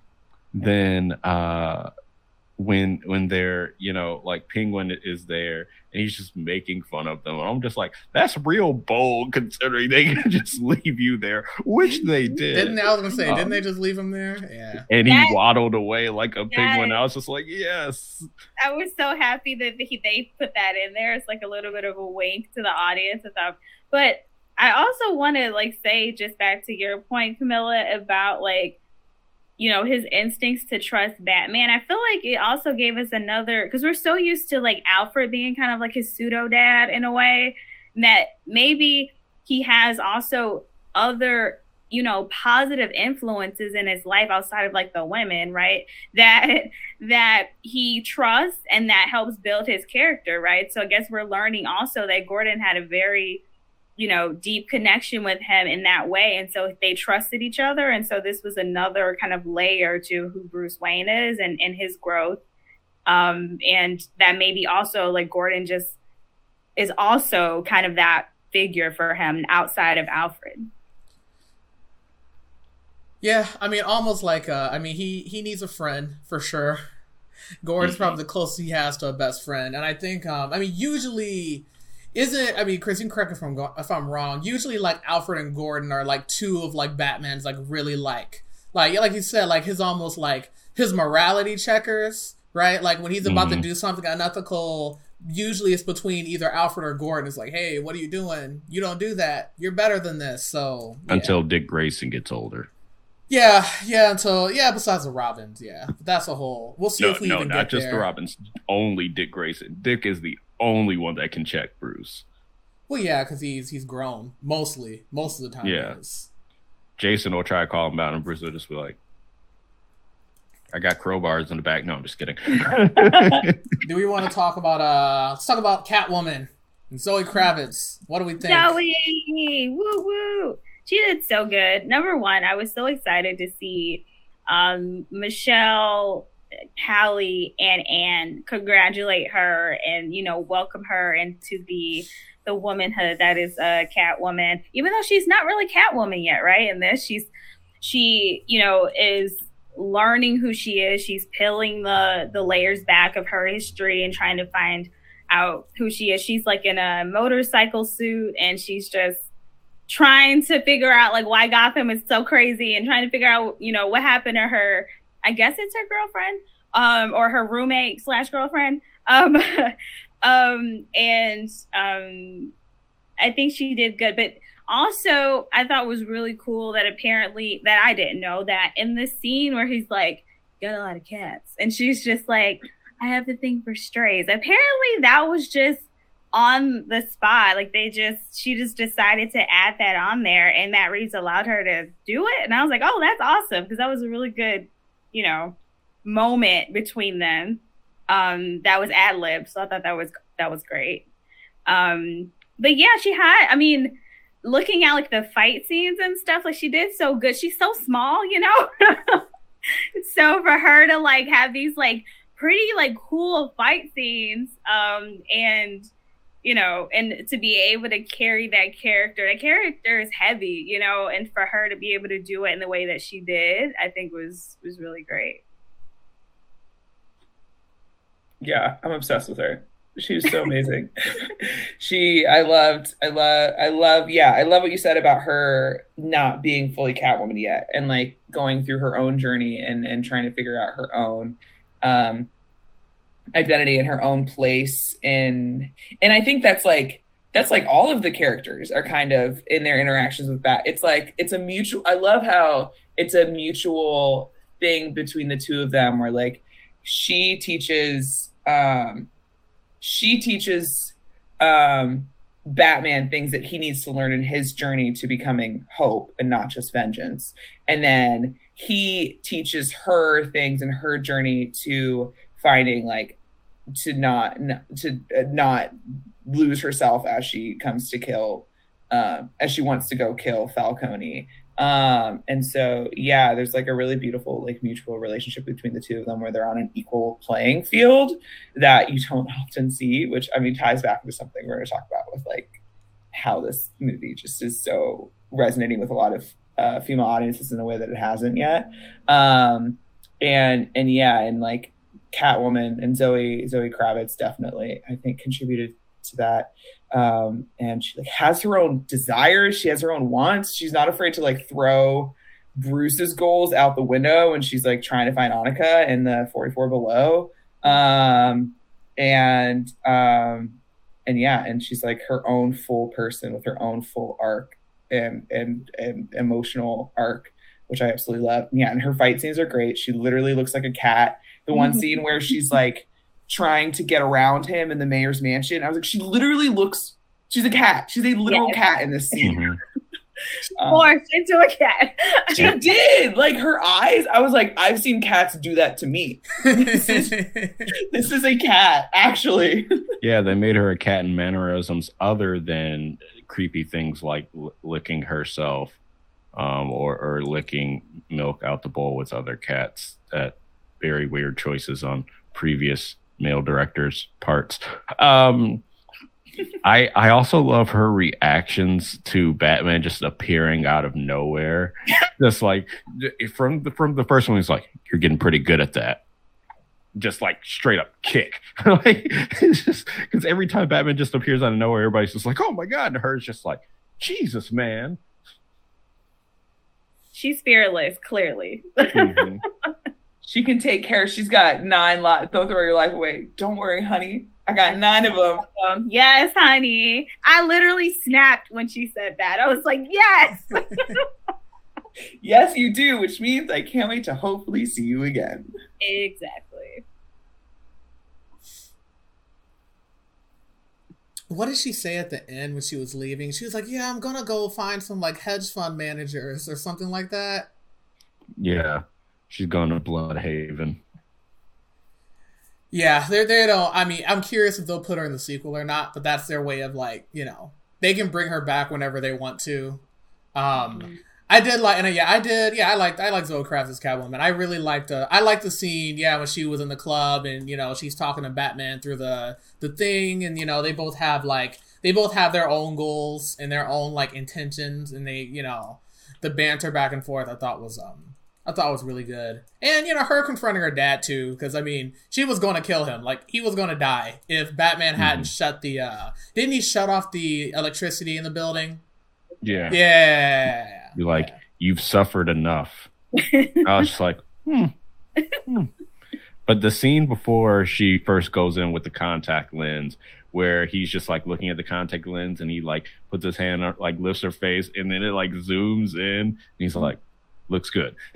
then uh, when when they're you know like penguin is there and he's just making fun of them and i'm just like that's real bold considering they can just leave you there which they did. Didn't i was gonna say um, didn't they just leave him there? Yeah. and he that, waddled away like a penguin. I was just like yes. I was so happy that he, they put that in there it's like a little bit of a wink to the audience and stuff but I also want to like say just back to your point, Camilla, about like you know his instincts to trust batman. I feel like it also gave us another because we're so used to like alfred being kind of like his pseudo dad in a way that maybe he has also other you know positive influences in his life outside of like the women right? That that he trusts and that helps build his character right? So i guess we're learning also that gordon had a very you know deep connection with him in that way. And so they trusted each other. And so this was another kind of layer to who bruce wayne is and, and his growth. Um and that maybe also like gordon just is also kind of that figure for him outside of alfred. Yeah, I mean, almost like uh, I mean, he he needs a friend for sure. Gordon's mm-hmm. probably the closest he has to a best friend, and I think um, I mean, usually isn't I mean, Chris, you can correct me if I'm if I'm wrong. Usually, like Alfred and Gordon are like two of like Batman's like really like like like you said like his almost like his morality checkers, right? Like when he's about mm-hmm. to do something unethical, usually it's between either Alfred or Gordon. It's like, hey, what are you doing? You don't do that. You're better than this. So yeah. until Dick Grayson gets older. Yeah, yeah. Until yeah, besides the Robins, yeah, that's a whole. We'll see no, if we no, even not just there. the Robins. Only Dick Grayson. Dick is the only one that can check Bruce. Well, yeah, because he's he's grown mostly most of the time. Yeah. Jason will try to call him out, and Bruce will just be like, "I got crowbars in the back." No, I'm just kidding. do we want to talk about uh? Let's talk about Catwoman and Zoe Kravitz. What do we think? Zoe, woo woo she did so good. Number one, I was so excited to see um, Michelle, Halle, and Anne congratulate her and you know welcome her into the the womanhood that is a Catwoman. Even though she's not really Catwoman yet, right? In this, she's she you know is learning who she is. She's peeling the the layers back of her history and trying to find out who she is. She's like in a motorcycle suit and she's just trying to figure out like why Gotham is so crazy and trying to figure out, you know, what happened to her. I guess it's her girlfriend, um, or her roommate slash girlfriend. Um, um, and um, I think she did good. But also, I thought was really cool that apparently that I didn't know that in the scene where he's like, "Got a lot of cats," and she's just like, "I have the thing for strays." Apparently, that was just on the spot. Like they just, she just decided to add that on there, and Matt Reeves allowed her to do it. And I was like, oh, that's awesome because that was a really good, you know, moment between them. Um, that was ad lib, so I thought that was that was great. Um, but yeah, she had. I mean, looking at like the fight scenes and stuff, like she did so good. She's so small, you know. so for her to like have these like pretty like cool fight scenes um and you know, and to be able to carry that character, that character is heavy, you know, and for her to be able to do it in the way that she did, I think was was really great. Yeah, I'm obsessed with her. She was so amazing. she, I loved, I love, I love, yeah, I love what you said about her not being fully Catwoman yet, and like going through her own journey and and trying to figure out her own. Um, identity in her own place. And and i think that's like that's like all of the characters are kind of in their interactions with bat it's like it's a mutual i love how it's a mutual thing between the two of them where like she teaches um she teaches um batman things that he needs to learn in his journey to becoming hope and not just vengeance. And then he teaches her things in her journey to finding like to not to uh, not lose herself as she comes to kill uh, as she wants to go kill Falcone. Um, and so yeah, there's like a really beautiful like mutual relationship between the two of them where they're on an equal playing field that you don't often see, which I mean ties back to something we're gonna talk about with like how this movie just is so resonating with a lot of uh, female audiences in a way that it hasn't yet. Um, and and yeah, and like Catwoman and Zoe Zoe Kravitz definitely I think contributed to that. Um, and she like has her own desires. She has her own wants. She's not afraid to like throw Bruce's goals out the window when she's like trying to find Annika in the 44 below. Um, and um, and yeah, and she's like her own full person with her own full arc and and and emotional arc which I absolutely love. Yeah, and her fight scenes are great. She literally looks like a cat. The one scene where she's like trying to get around him in the mayor's mansion. I was like, she literally looks. She's a cat. She's a literal Yes. cat in this scene. Mhm. Um, Morphed into a cat. she did. Like her eyes. I was like, I've seen cats do that to me. This is a cat, actually. Yeah, they made her a cat in mannerisms other than creepy things like l- licking herself um, or, or licking milk out the bowl with other cats. That very weird choices on previous male directors' parts. Um, I I also love her reactions to Batman just appearing out of nowhere. just like from the from the first one, he's like, "You're getting pretty good at that." Just like straight up kick, like it's just because every time Batman just appears out of nowhere, everybody's just like, "Oh my god!" And her's just like, "Jesus, man." She's fearless, clearly. Mhm. She can take care. She's got nine lives. Don't throw your life away. Don't worry, honey. I got nine of them. Um, yes, honey. I literally snapped when she said that. I was like, yes. Yes, you do, which means I can't wait to hopefully see you again. exactly. what did she say at the end when she was leaving? She was like, "Yeah, I'm gonna go find some like hedge fund managers or something like that." Yeah, she's going to Blüdhaven. Yeah, they they don't. I mean, I'm curious if they'll put her in the sequel or not, but that's their way of like, you know, they can bring her back whenever they want to. Um, I did like, and uh, yeah, I did. Yeah, I liked, I liked Zoe Kravitz as Catwoman. I really liked, uh, I liked the scene. Yeah, when she was in the club and you know she's talking to Batman through the the thing, and you know they both have like they both have their own goals and their own like intentions, and they you know the banter back and forth. I thought was um I thought was really good. And you know, her confronting her dad too, because I mean, she was going to kill him. Like he was going to die if Batman hadn't shut the. uh Didn't he shut off the electricity in the building? Yeah, Yeah. you're like, you've suffered enough. I was just like, hmm. hmm. But the scene before she first goes in with the contact lens, where he's just like looking at the contact lens and he like puts his hand on, like lifts her face and then it like zooms in and he's like, looks good.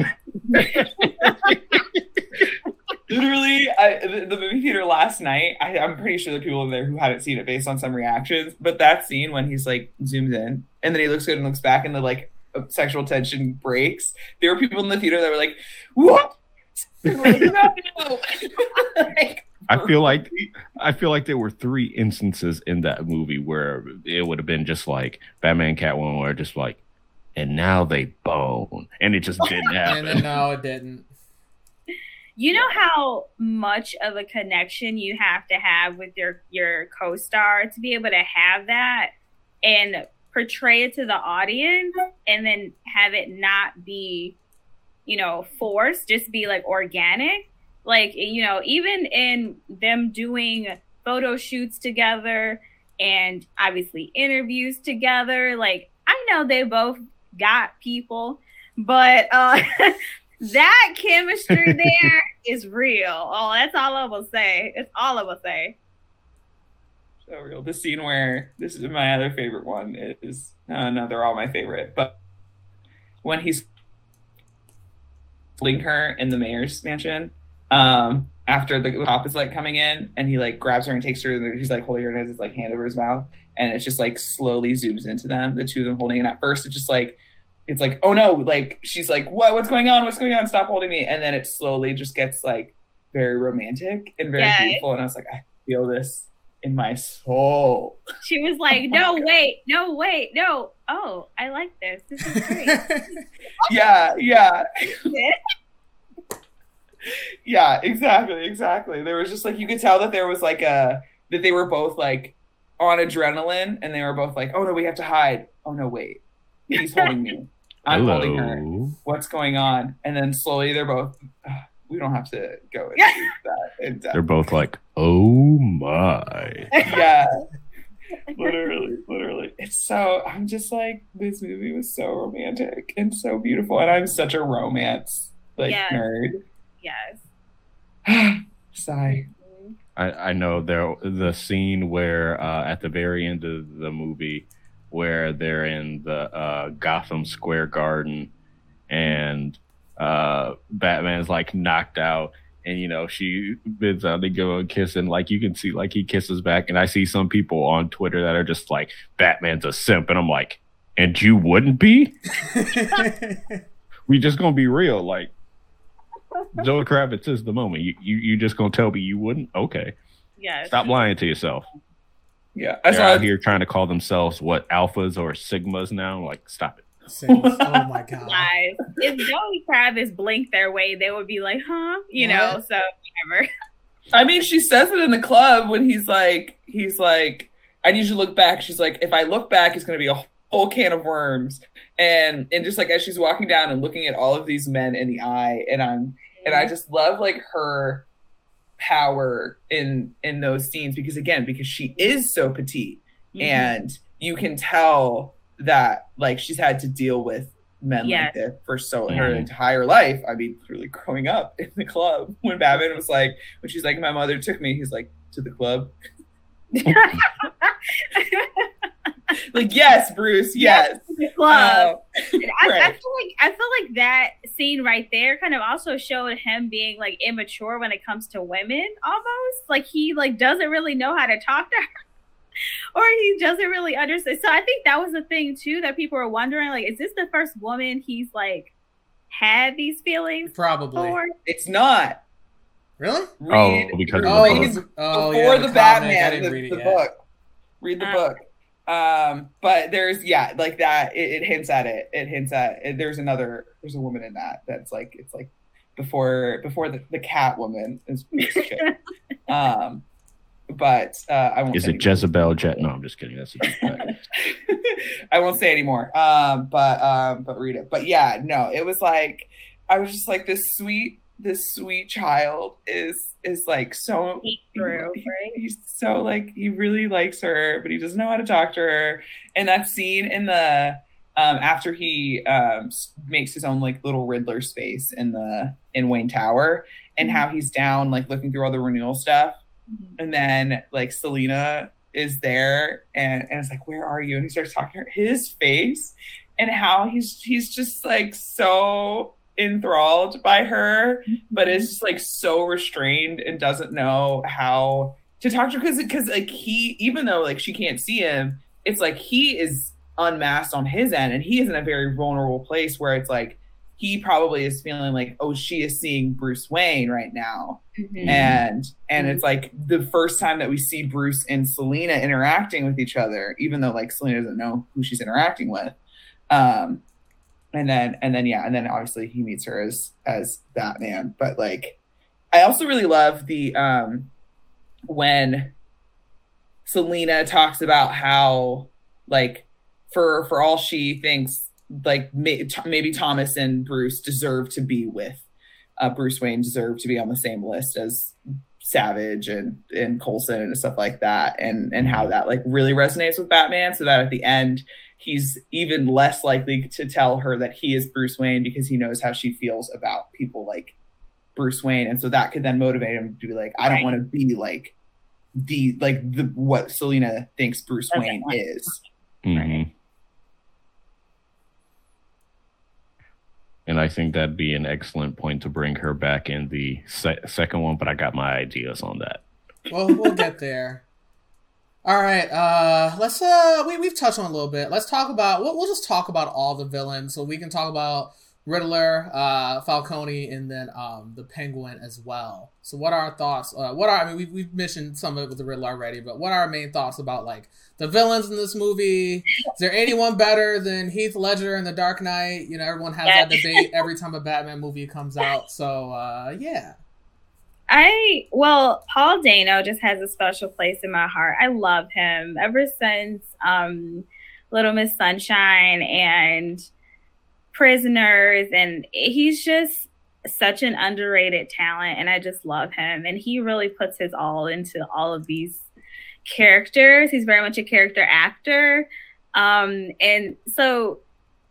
Literally, I, the, the movie theater last night, I, I'm pretty sure there are people in there who haven't seen it based on some reactions. But that scene when he's like zooms in and then he looks good and looks back and the like sexual tension breaks, there were people in the theater that were like, what? Like, I feel like I feel like there were three instances in that movie where it would have been just like Batman Catwoman were just like, and now they bone, and it just didn't happen. then no, it didn't. You know how much of a connection you have to have with your your co-star to be able to have that and portray it to the audience and then have it not be, you know, forced, just be like organic. Like, you know, even in them doing photo shoots together and obviously interviews together, like I know they both got people, but uh that chemistry there is real. Oh, that's all I will say. It's all I will say. so real. The scene where this is my other favorite one is uh, no, they're all my favorite, but when he's fling her in the mayor's mansion, um, after the cop is like coming in and he like grabs her and takes her, and he's like holding her and has his like hand over his mouth, and it's just like slowly zooms into them, the two of them holding. And at first, it's just like it's like oh no, like she's like what what's going on? What's going on? Stop holding me! And then it slowly just gets like very romantic and very Yeah. beautiful. And I was like, I feel this in my soul. She was like, Oh "No, God. wait, no, wait, no. Oh, I like this. This is great." yeah, yeah. yeah, exactly, exactly. There was just like you could tell that there was like a that they were both like on adrenaline and they were both like, "Oh no, we have to hide." "Oh no, wait. He's holding me. I'm holding her. What's going on?" And then slowly they're both "Ugh, we don't have to go into that in depth. They're both like, oh my. yeah. literally, literally. It's so I'm just like this movie was so romantic and so beautiful, and I'm such a romance like Yeah. nerd. yes. Sigh. I, I know there the scene where uh, at the very end of the movie where they're in the uh, Gotham Square Garden and uh, Batman's like knocked out, and you know she bids out to give him a kiss, and like you can see like he kisses back, and I see some people on Twitter that are just like Batman's a simp, and I'm like, and you wouldn't be? we just gonna be real, like. Zoe Kravitz is the moment. You, you you just gonna tell me you wouldn't? Okay. Yes. Stop lying to yourself. Yeah, I They're saw out here trying to call themselves what alphas or sigmas now. Like, stop it. Sings. Oh my god. Lies. If Zoe Kravitz blinked their way, they would be like, huh? You know, so whatever. I mean, she says it in the club when he's like, he's like, I need you to look back. She's like, if I look back, it's going to be a whole can of worms. And and just like as she's walking down and looking at all of these men in the eye, and I'm and I just love like her power in in those scenes because again, because she is so petite, Mhm. and you can tell that like she's had to deal with men Yes. like this for so her Mhm. entire life. I mean, really growing up in the club when Batman was like, when she's like, my mother took me, he's like, to the club. Like, yes, Bruce, yes. Club. Uh, And I, I feel like I feel like that scene right there kind of also showed him being like immature when it comes to women almost like he like doesn't really know how to talk to her or he doesn't really understand so i think that was the thing too that people were wondering like is this the first woman he's like had these feelings Probably. for It's not. Really? Read, Oh, because of the Oh, read book. oh before yeah, the, comic. I Batman, didn't the, the book. Read the Uh. book. Um, but there's yeah, like that. It, it hints at it. It hints at. It, there's another. There's a woman in that. That's like it's like before before the the cat woman is. is um, but uh, I won't. Is say it Jezebel Jet? No, I'm just kidding. That's a deep. I won't say anymore. Um, but um, but read it. But yeah, no, it was like I was just like this sweet, this sweet child is is like so through he- right he's so like he really likes her, but he doesn't know how to talk to her. And that scene in the um after he um makes his own like little Riddler space in the in Wayne Tower and how he's down like looking through all the renewal stuff and then like Selina is there and, and it's like, Where are you? And he starts talking to her. His face and how he's he's just like so enthralled by her, but is just like so restrained and doesn't know how to talk to her because because like he even though like she can't see him, it's like he is unmasked on his end and he is in a very vulnerable place where it's like he probably is feeling like, oh, she is seeing Bruce Wayne right now Mhm. and and it's like the first time that we see Bruce and Selina interacting with each other, even though like Selina doesn't know who she's interacting with. Um, and then and then yeah, and then obviously he meets her as as Batman. But like, I also really love the um when Selina talks about how like for for all she thinks like may, maybe Thomas and Bruce deserve to be with uh, Bruce Wayne deserve to be on the same list as Savage and and Colson and stuff like that, and and how that like really resonates with Batman, so that at the end he's even less likely to tell her that he is Bruce Wayne because he knows how she feels about people like Bruce Wayne, and so that could then motivate him to be like, I don't Right. want to be like the like the what Selina thinks Bruce Doesn't Wayne want- is. Mhm. And I think that'd be an excellent point to bring her back in the se- second one, but I got my ideas on that. Well, we'll get there. All right, uh, let's uh, we we've touched on a little bit. Let's talk about. We'll, we'll just talk about all the villains, so we can talk about Riddler, uh, Falcone, and then um the Penguin as well. So, what are our thoughts? Uh, what are I mean, we we've mentioned some of it with the Riddler already, but what are our main thoughts about like the villains in this movie? Is there anyone better than Heath Ledger in The Dark Knight? You know, everyone has that debate every time a Batman movie comes out. So, uh, yeah. I well, Paul Dano just has a special place in my heart. I love him ever since um, Little Miss Sunshine and Prisoners, and he's just such an underrated talent, and I just love him. And he really puts his all into all of these characters. He's very much a character actor, um, and so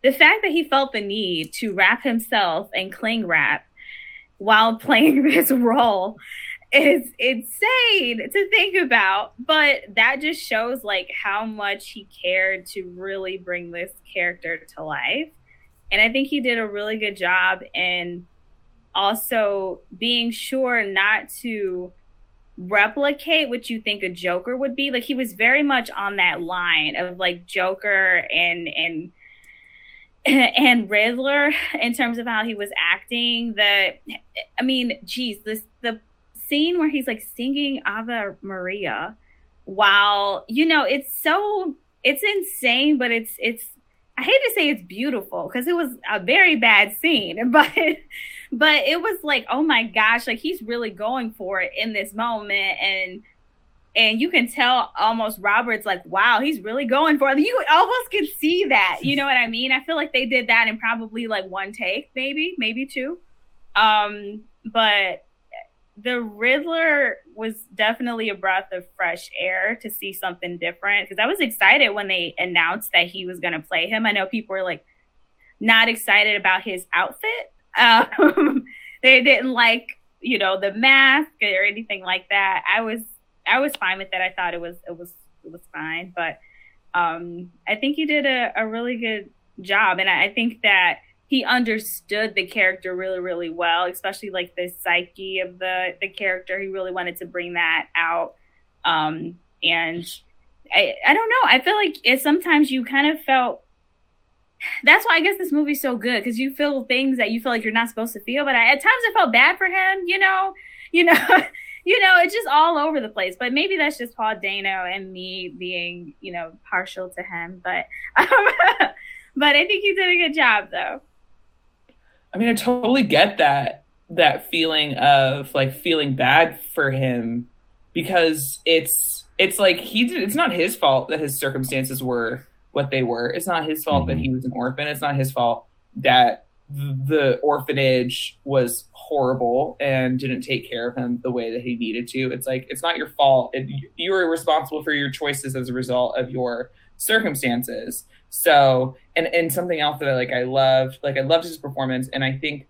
the fact that he felt the need to wrap himself in cling wrap while playing this role is insane to think about but that just shows like how much he cared to really bring this character to life and I think he did a really good job in also being sure not to replicate what you think a Joker would be. Like he was very much on that line of like Joker and and and Riddler in terms of how he was acting. The I mean, geez, this the scene where he's like singing Ave Maria while you know it's so it's insane, but it's it's I hate to say it's beautiful because it was a very bad scene, but but it was like, oh my gosh, like he's really going for it in this moment. And and you can tell almost Robert's like, wow, he's really going for it. You almost can see that. You know what I mean? I feel like they did that in probably like one take, maybe, maybe two. Um, but the Riddler was definitely a breath of fresh air to see something different because I was excited when they announced that he was going to play him. I know people were like not excited about his outfit. Um, they didn't like, you know, the mask or anything like that. I was I was fine with that. I thought it was it was it was fine, but um, I think he did a, a really good job, and I, I think that he understood the character really really well especially like the psyche of the the character. He really wanted to bring that out. Um and i i don't know. I feel like it, sometimes you kind of felt that's why i guess this movie's so good because you feel things that you feel like you're not supposed to feel but I, at times i felt bad for him you know? You know you know it's just all over the place but maybe that's just paul dano and me being you know partial to him but um, but i think he did a good job though I mean, I totally get that that feeling of like feeling bad for him because it's it's like he did it's not his fault that his circumstances were what they were. It's not his fault mm-hmm. that he was an orphan. It's not his fault that the orphanage was horrible and didn't take care of him the way that he needed to. It's like it's not your fault. It, you were responsible for your choices as a result of your circumstances. So, and and something else that I like, I loved, like I loved his performance, and I think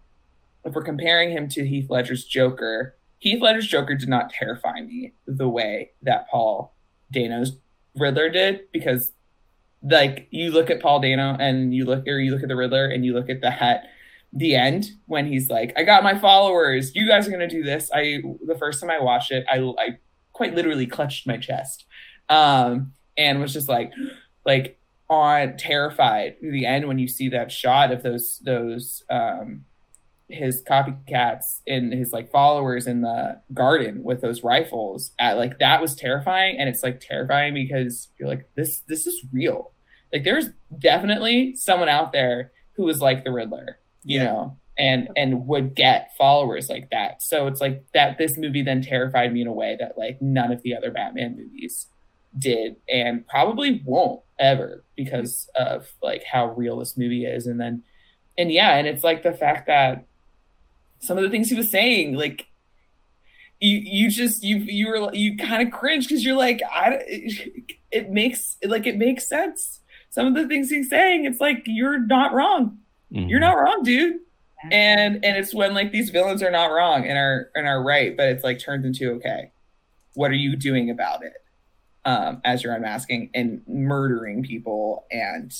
if we're comparing him to Heath Ledger's Joker, Heath Ledger's Joker did not terrify me the way that Paul Dano's Riddler did, because like you look at Paul Dano and you look, or you look at the Riddler and you look at the hat the end when he's like, "I got my followers. You guys are gonna do this." I the first time I watched it, I I quite literally clutched my chest, um, and was just like, like on terrified the end when you see that shot of those those um his copycats and his like followers in the garden with those rifles at like that was terrifying and it's like terrifying because you're like this this is real like there's definitely someone out there who is like the riddler you yeah. know and and would get followers like that. So it's like that this movie then terrified me in a way that like none of the other batman movies did and probably won't ever because of like how real this movie is. And then and yeah and it's like the fact that some of the things he was saying like you you just you you were you kind of cringe because you're like I it, it makes like it makes sense some of the things he's saying it's like you're not wrong. Mm-hmm. you're not wrong dude. And and it's when like these villains are not wrong and are and are right but it's like turns into okay what are you doing about it? Um, as you're unmasking and murdering people and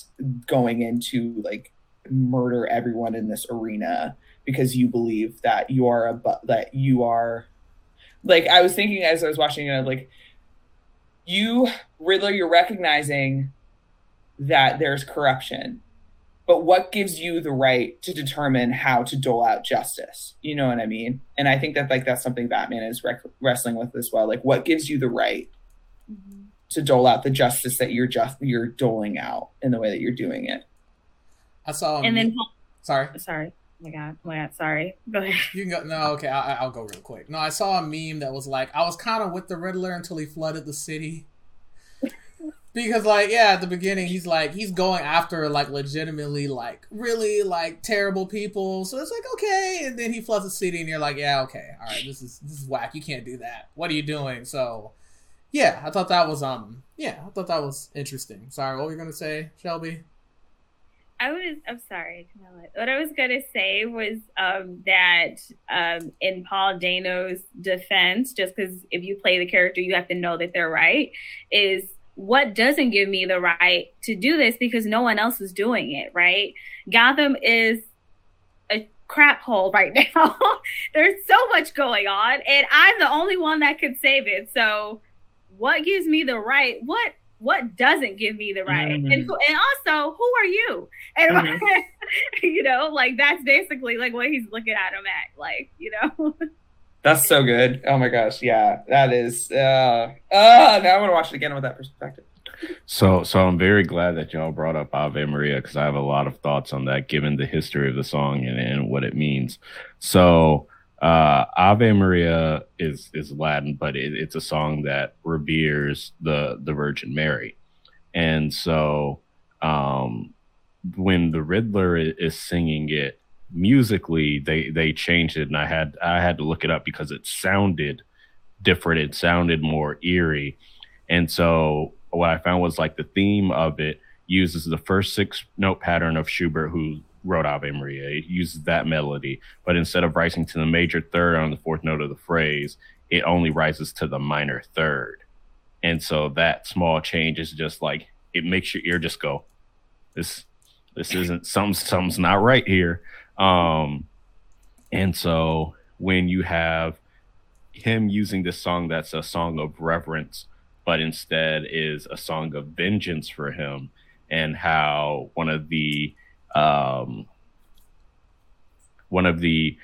going into like murder everyone in this arena because you believe that you are a that you are like I was thinking as I was watching it like you Riddler you're recognizing that there's corruption but what gives you the right to determine how to dole out justice you know what i mean and i think that like that's something batman is rec- wrestling with as well like what gives you the right mm-hmm. to dole out the justice that you're just you're doling out in the way that you're doing it. I saw. And then, sorry, sorry. Oh my god, oh my god, sorry. Go ahead. You can go. No, okay, I, will go real quick. No, I saw a meme that was like, I was kind of with the Riddler until he flooded the city. Because like yeah at the beginning he's like he's going after like legitimately like really like terrible people. So it's like okay. And then he floods the city and you're like yeah okay. All right this is this is whack. You can't do that. What are you doing? So yeah, I thought that was um yeah, I thought that was interesting. Sorry, what were you gonna say, Shelby? I was I'm sorry, what I was gonna say was um that um in Paul Dano's defense, just because if you play the character you have to know that they're right, is what doesn't give me the right to do this because no one else is doing it, right? Gotham is a crap hole right now. There's so much going on, and I'm the only one that could save it. So, what gives me the right? What what doesn't give me the right? Mm-hmm. And, and also, who are you? And mm-hmm. you know, like that's basically like what he's looking at him at, like you know. That's so good. Oh my gosh, yeah, that is. Uh, uh now I want to watch it again with that perspective. So, so I'm very glad that y'all brought up Ave Maria because I have a lot of thoughts on that, given the history of the song and, and what it means. So, uh, Ave Maria is is Latin, but it, it's a song that reveres the the Virgin Mary, and so um, when the Riddler is singing it, musically they they changed it and i had i had to look it up because it sounded different it sounded more eerie. And so what i found was like the theme of it uses the first six note pattern of schubert who wrote ave maria. It uses that melody but instead of rising to the major third on the fourth note of the phrase it only rises to the minor third. And so that small change is just like it makes your ear just go this this isn't some something's not right here um, and so when you have him using this song that's a song of reverence, but instead is a song of vengeance for him, and how one of the um, one of the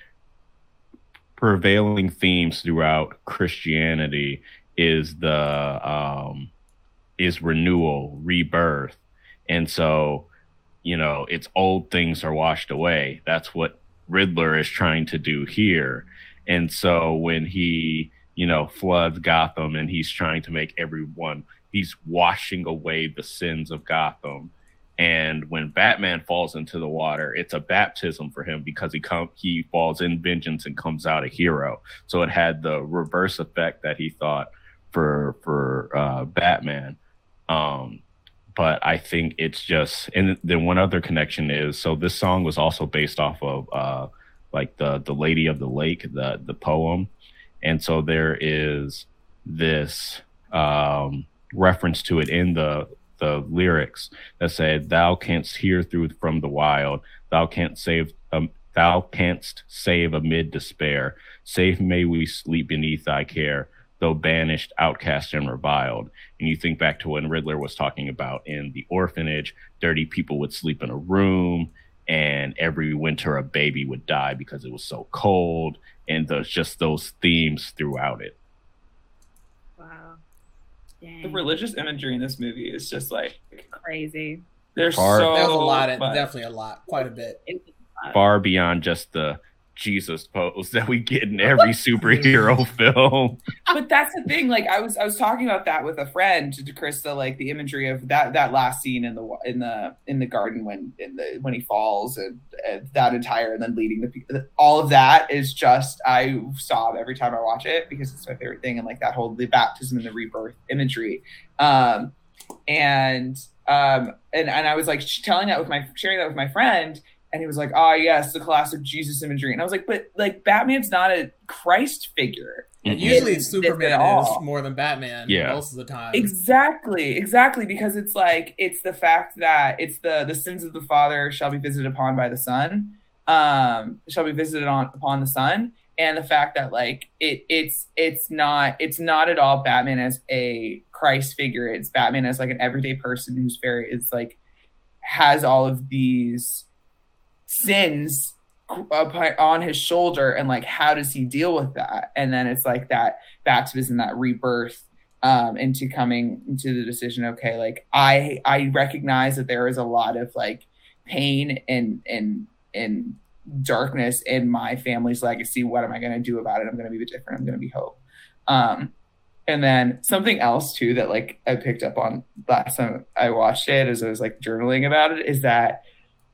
prevailing themes throughout Christianity is the um, is renewal, rebirth, and so you know, it's old things are washed away. That's what Riddler is trying to do here. And so when he, you know, floods Gotham and he's trying to make everyone, he's washing away the sins of Gotham. And when Batman falls into the water, it's a baptism for him because he come he falls in vengeance and comes out a hero. So it had the reverse effect that he thought for for uh, Batman. Um, but I think it's just and then one other connection is so this song was also based off of uh like the the Lady of the Lake the the poem, and so there is this um reference to it in the the lyrics that said thou canst hear through from the wild. Thou canst save um, thou canst save amid despair. Safe may we sleep beneath thy care though banished, outcast, and reviled. And you think back to when Riddler was talking about in the orphanage, dirty people would sleep in a room, and every winter a baby would die because it was so cold. And there's just those themes throughout it. Wow. Dang. The religious imagery in this movie is just like crazy. There's far, so there's a lot, of, definitely a lot, quite a bit. Far beyond just the Jesus pose that we get in every superhero film. But that's the thing. Like I was, I was talking about that with a friend to Krista. Like the imagery of that that last scene in the in the in the garden when in the when he falls and, and that entire and then leading the all of that is just I sob every time I watch it because it's my favorite thing and like that whole the baptism and the rebirth imagery. Um, and um, and and I was like telling that with my sharing that with my friend and he was like, "Oh yes, the classic Jesus imagery." And I was like, "But like Batman's not a Christ figure." Mm-hmm. Usually, Superman is more than Batman. Yeah. most of the time. Exactly, exactly, because it's like it's the fact that it's the the sins of the father shall be visited upon by the son, um, shall be visited on upon the son, and the fact that like it it's it's not it's not at all Batman as a Christ figure. It's Batman as like an everyday person who's very it's like has all of these sins on his shoulder and like how does he deal with that? And then it's like that baptism that rebirth um into coming into the decision okay like i i recognize that there is a lot of like pain and and and darkness in my family's legacy. What am i going to do about it? I'm going to be different. I'm going to be hope. Um and then something else too that like i picked up on last time i watched it as i was like journaling about it is that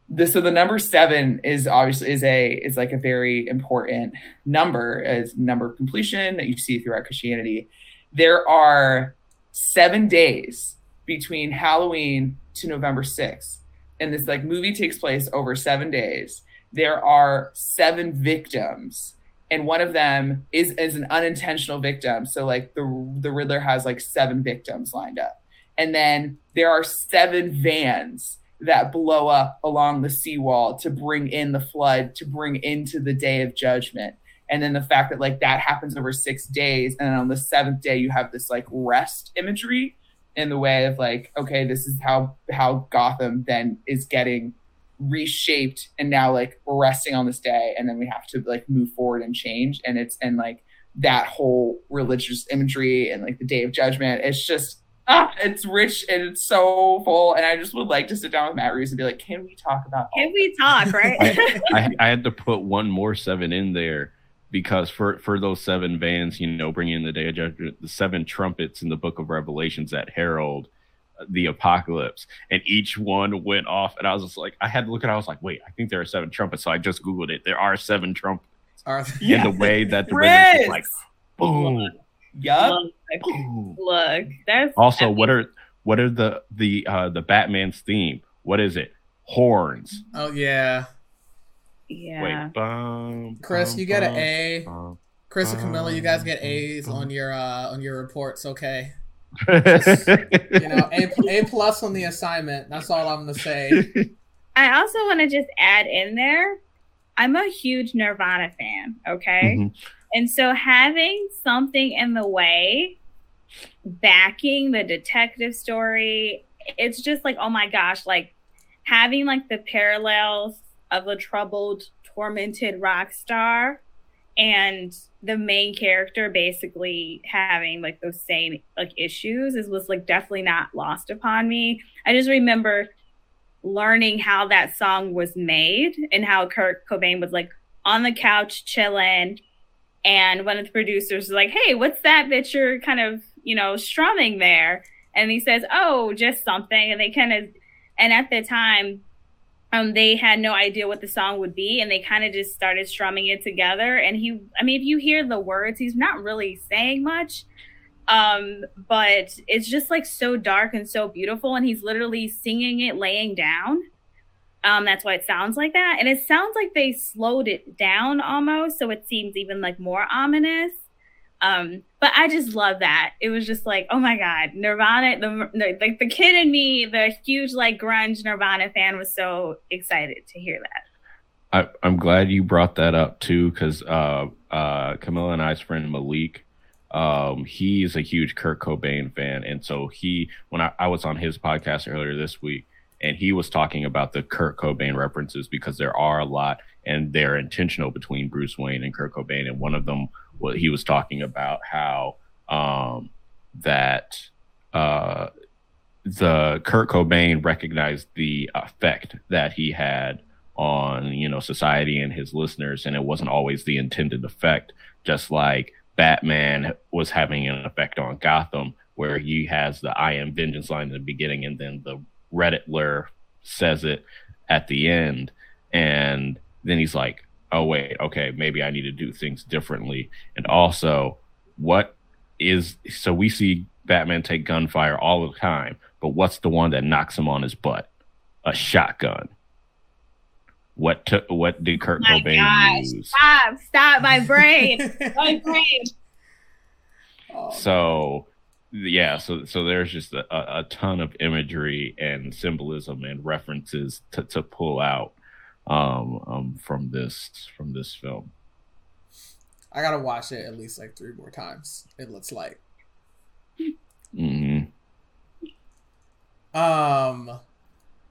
the so the number seven is obviously is a is like a very important number as number of completion that you see throughout Christianity. There are seven days between Halloween to November 6th. And this like movie takes place over seven days. There are seven victims, and one of them is is an unintentional victim. So like the the Riddler has like seven victims lined up. and then there are seven vans that blow up along the seawall to bring in the flood, to bring into the day of judgment. And then the fact that like that happens over six days, and on the seventh day you have this like rest imagery in the way of like, okay, this is how how Gotham then is getting reshaped and now like we're resting on this day and then we have to like move forward and change and it's and like that whole religious imagery and like the day of judgment it's just ah, it's rich and it's so full and i just would like to sit down with matt reeves and be like can we talk about can we talk right? I, I, I had to put one more seven in there because for for those seven vans you know bringing in the day of judgment the seven trumpets in the book of revelations that herald the apocalypse and each one went off and i was just like i had to look at it i was like wait i think there are seven trumpets so i just googled it. There are seven trumpets Are in the way that the rhythm is like boom yup look, look that's also what are what are the the uh the batman's theme what is it horns oh yeah. yeah wait bum, Chris, bum, you get an A. bum. Chris and Camilla, you guys get A's on your uh on your reports, okay? You know, A A plus on the assignment. That's all I'm gonna say. I also want to just add in there, I'm a huge Nirvana fan, okay? Mhm. And so having something in the way backing the detective story, it's just like, oh my gosh, like having like the parallels of a troubled, tormented rock star and the main character basically having like those same like issues is was like definitely not lost upon me. I just remember learning how that song was made and how Kurt Cobain was like on the couch chilling and one of the producers was like, Hey, what's that that you're kind of, you know, strumming there? And he says, Oh, just something. And they kind of, and at the time, um, they had no idea what the song would be, and they kind of just started strumming it together. And he, I mean, if you hear the words, he's not really saying much, um, but it's just like so dark and so beautiful, and he's literally singing it laying down. Um, that's why it sounds like that, and it sounds like they slowed it down almost, so it seems even like more ominous. Um, but I just love that. It was just like, oh my god, Nirvana. The, the like the kid in me, the huge like grunge Nirvana fan, was so excited to hear that. I, I'm glad you brought that up too, because uh, uh, Camilla and I's friend Malik, um, he's a huge Kurt Cobain fan, and so he, when I, I was on his podcast earlier this week, and he was talking about the Kurt Cobain references because there are a lot, and they're intentional between Bruce Wayne and Kurt Cobain, and one of them, what he was talking about how um, that uh, the Kurt Cobain recognized the effect that he had on you know society and his listeners. And it wasn't always the intended effect just like batman was having an effect on gotham where he has the i am vengeance line in the beginning and then the Riddler says it at the end and then he's like oh wait okay maybe i need to do things differently and also what is so we see batman take gunfire all the time but what's the one that knocks him on his butt a shotgun what took what did Kurt My Cobain gosh, use? stop, stop, my brain, my brain. Oh, So yeah, so so there's just a, a ton of imagery and symbolism and references to, to pull out um, um from this from this film. I gotta watch it at least like three more times. It looks like. hmm Um.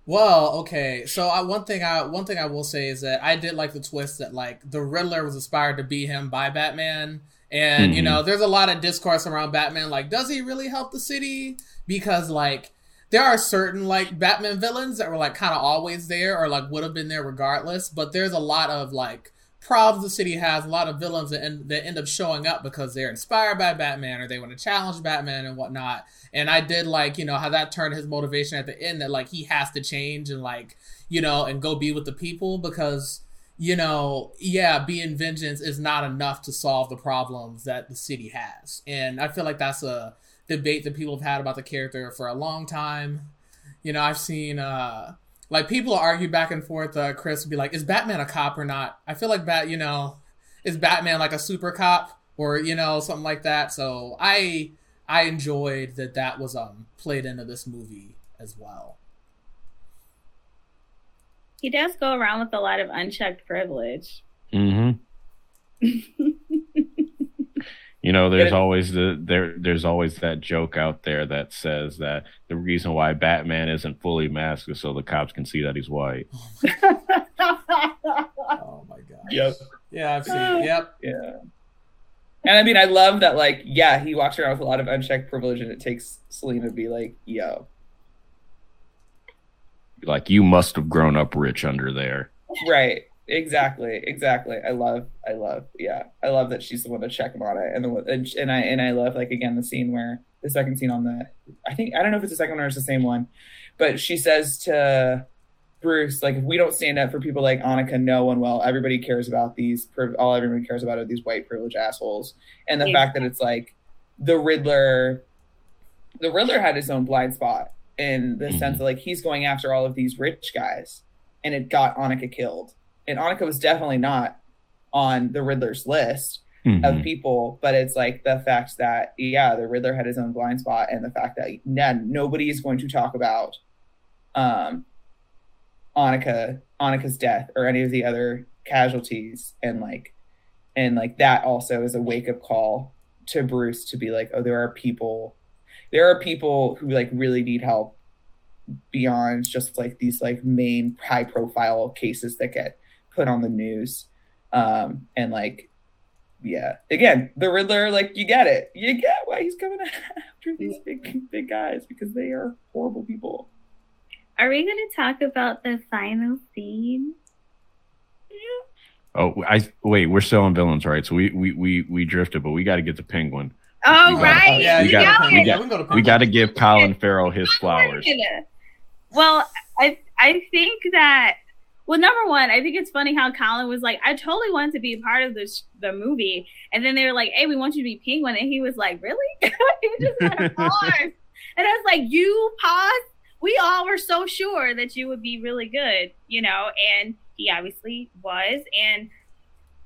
Well, okay. So I, one thing I one thing I will say is that I did like the twist that like the Riddler was inspired to be him by Batman, and you Mhm. know there's a lot of discourse around Batman. Like, does he really help the city? Because like there are certain like Batman villains that were like kind of always there or like would have been there regardless. But there's a lot of like problems the city has. A lot of villains that end, that end up showing up because they're inspired by Batman or they want to challenge Batman and whatnot. And I did like, you know, how that turned his motivation at the end that like he has to change and like, you know, and go be with the people because, you know, yeah, being vengeance is not enough to solve the problems that the city has. And I feel like that's a debate that people have had about the character for a long time. You know, I've seen uh like people argue back and forth, uh Chris would be like, Is Batman a cop or not? I feel like Bat you know, is Batman like a super cop or, you know, something like that. So I I enjoyed that that was um played into this movie as well. He does go around with a lot of unchecked privilege. Mm-hmm. you know, there's always the there there's always that joke out there that says that the reason why Batman isn't fully masked is so the cops can see that he's white. Oh my god. Yep. Yeah, I've seen. Yep. Yeah. And I mean, I love that, like, yeah, he walks around with a lot of unchecked privilege, and it takes Selina to be like, yo. Like you must have grown up rich under there. Right. Exactly. Exactly. I love, I love, yeah. I love that she's the one to check him on it. And the and, I, and I love, like, again, the scene where the second scene on the, I think, I don't know if it's the second one or it's the same one, but she says to Bruce, like, if we don't stand up for people like Annika, no one will. Everybody cares about these, all everybody cares about are these white privileged assholes. And the Yeah. fact that it's like the Riddler, the Riddler had his own blind spot in the Mhm. sense that like he's going after all of these rich guys and it got Annika killed. And Annika was definitely not on the Riddler's list Mhm. of people, but it's like the fact that yeah, the Riddler had his own blind spot, and the fact that no, nobody is going to talk about um Annika Annika's death or any of the other casualties, and like and like that also is a wake up call to Bruce to be like, oh, there are people, there are people who like really need help beyond just like these like main high profile cases that get put on the news um and like yeah again the riddler like you get it you get why he's coming after these big big guys because they are horrible people Are we going to talk about the final scene? Oh, I wait. We're still on villains, right? So we we we we drifted, but we got to get the Penguin. Oh, We got- right. Yeah, We got- got, we got- we can to We got to give Colin Farrell his flowers. Well, I I think that well, number one, I think it's funny how Colin was like, I totally wanted to be a part of this the movie, and then they were like, Hey, we want you to be Penguin, and he was like, Really? he just kind of paused, and I was like, You paused? We all were so sure that you would be really good, you know, and he obviously was, and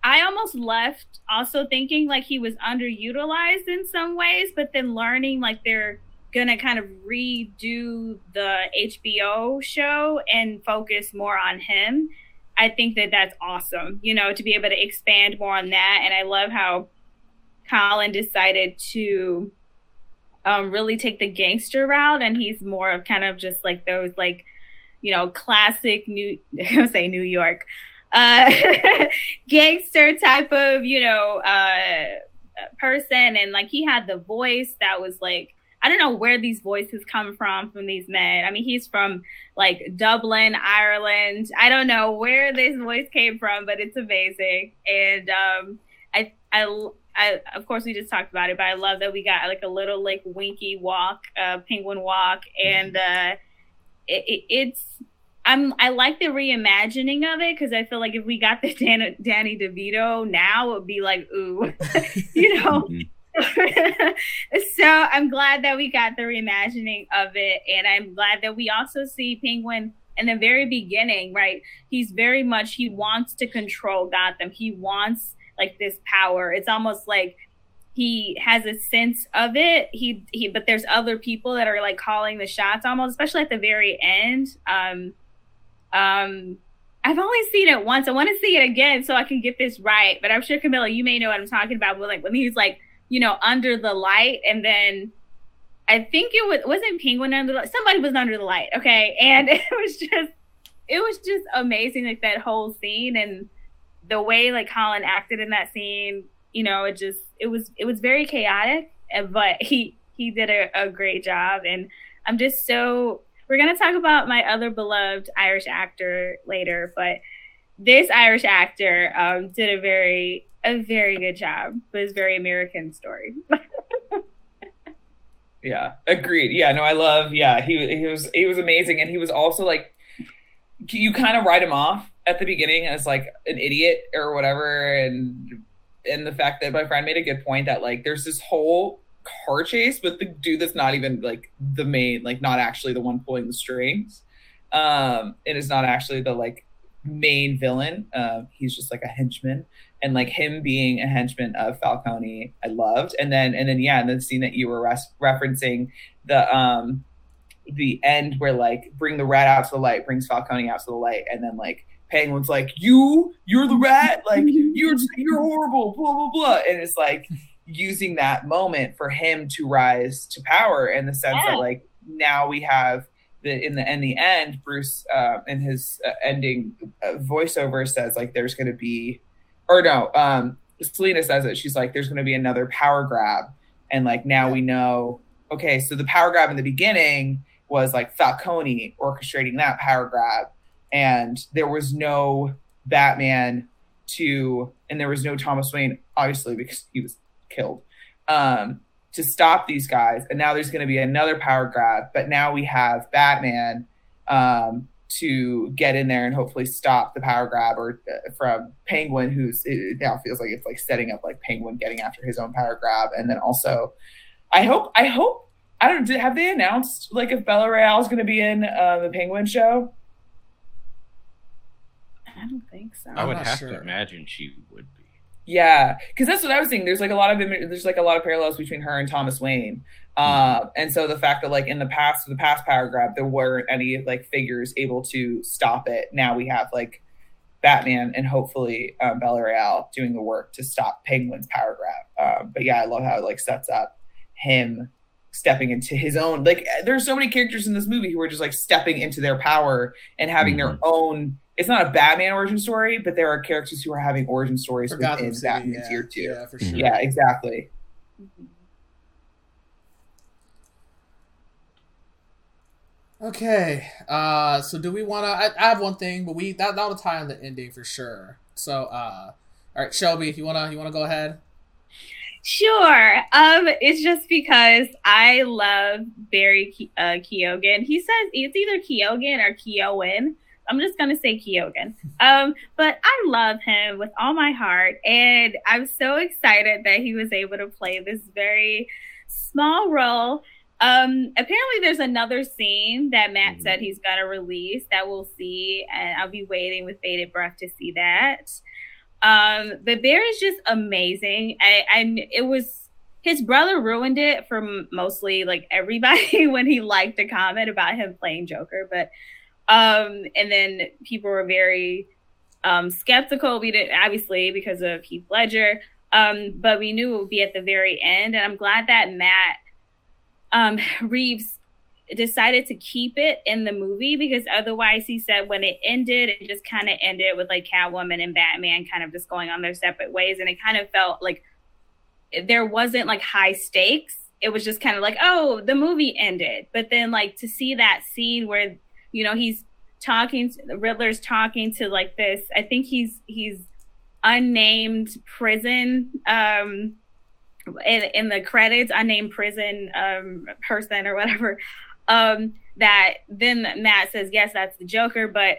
I almost left also thinking like he was underutilized in some ways, but then learning like they're gonna kind of redo the HBO show and focus more on him. I think that that's awesome, you know, to be able to expand more on that. And I love how Colin decided to um, really take the gangster route, and he's more of kind of just like those like, you know, classic New, I say New York, uh, gangster type of, you know, uh, person, and like he had the voice that was like I don't know where these voices come from from these men. I mean, he's from like Dublin, Ireland. I don't know where this voice came from, but it's amazing. And um, I, I, I, of course, we just talked about it, but I love that we got like a little like winky walk, uh, penguin walk, and uh, it, it, it's. I'm, I like the reimagining of it because I feel like if we got the Dan, Danny DeVito now, it would be like, ooh, you know. Mhm. so I'm glad that we got the reimagining of it, and I'm glad that we also see Penguin in the very beginning. Right, he's very much he wants to control Gotham. He wants like this power. It's almost like he has a sense of it. He he, but there's other people that are like calling the shots, almost, especially at the very end. Um, um. I've only seen it once. I want to see it again so I can get this right. But I'm sure Camilla, you may know what I'm talking about. But like when he's like you know, under the light, and then I think it was wasn't Penguin under the light. somebody was under the light, okay, and it was just it was just amazing, like that whole scene and the way like Colin acted in that scene. You know, it just it was it was very chaotic, but he he did a, a great job, and I'm just so we're gonna talk about my other beloved Irish actor later, but this Irish actor um, did a very a very good job. But it's very American story. yeah agreed yeah no i love yeah he, he was he was amazing and he was also like you kind of write him off at the beginning as like an idiot or whatever and and the fact that my friend made a good point that like there's this whole car chase with the dude that's not even like the main like not actually the one pulling the strings. Um and is not actually the like main villain. Uh, he's just like a henchman, and like him being a henchman of Falcone, I loved. And then and then yeah, and the scene that you were res- referencing the um the end where like bring the rat out to the light brings Falcone out to the light, and then like Penguin's like you? You're the rat? Like you're you're horrible blah blah blah, and it's like using that moment for him to rise to power in the sense yeah. that like now we have the in the in the end Bruce uh, in his uh, ending uh, voiceover says like there's going to be or no um Selina says it. She's like there's going to be another power grab. And like now we know okay so the power grab in the beginning was like Falcone orchestrating that power grab. And there was no Batman to and there was no Thomas Wayne obviously because he was killed um to stop these guys. And now there's going to be another power grab, but now we have Batman um, to get in there and hopefully stop the power grab or uh, from Penguin, who's it now feels like it's like setting up like Penguin getting after his own power grab, and then also, I hope I hope I don't have they announced like if Bella Reál is going to be in uh, the Penguin show. I don't think so. I would have sure. to imagine she would yeah, because that's what I was saying. There's like a lot of there's like a lot of parallels between her and Thomas Wayne, uh, and so the fact that like in the past, the past power grab, there weren't any like figures able to stop it. Now we have like Batman and hopefully um, Bella Reál doing the work to stop Penguin's power grab. Um, but yeah, I love how it like sets up him stepping into his own. Like there's so many characters in this movie who are just like stepping into their power and having mm-hmm. their own it's not a Batman origin story, but there are characters who are having origin stories for within City, Batman yeah. tier two. Yeah, for sure. Yeah, exactly. Okay, uh, so do we want to? I, I, have one thing, but we that that'll tie on the ending for sure. So, uh, all right, Shelby, you wanna you wanna go ahead? Sure. Um, it's just because I love Barry uh, Keoghan. He says it's either Keoghan or Keowen. I'm just gonna say Keoghan. Um, but I love him with all my heart, and I'm so excited that he was able to play this very small role. Um, apparently, there's another scene that Matt mm-hmm. said he's gonna release that we'll see, and I'll be waiting with bated breath to see that. Um, but Bear is just amazing. I, I it was his brother ruined it for mostly like everybody when he liked a comment about him playing Joker, but um, and then people were very um, skeptical. We did obviously because of Heath Ledger, um, but we knew it would be at the very end. And I'm glad that Matt um, Reeves decided to keep it in the movie because otherwise, he said when it ended, it just kind of ended with like Catwoman and Batman kind of just going on their separate ways, and it kind of felt like there wasn't like high stakes. It was just kind of like, oh, the movie ended. But then, like, to see that scene where you know he's talking the riddler's talking to like this i think he's he's unnamed prison um in, in the credits unnamed prison um person or whatever um that then matt says yes that's the joker but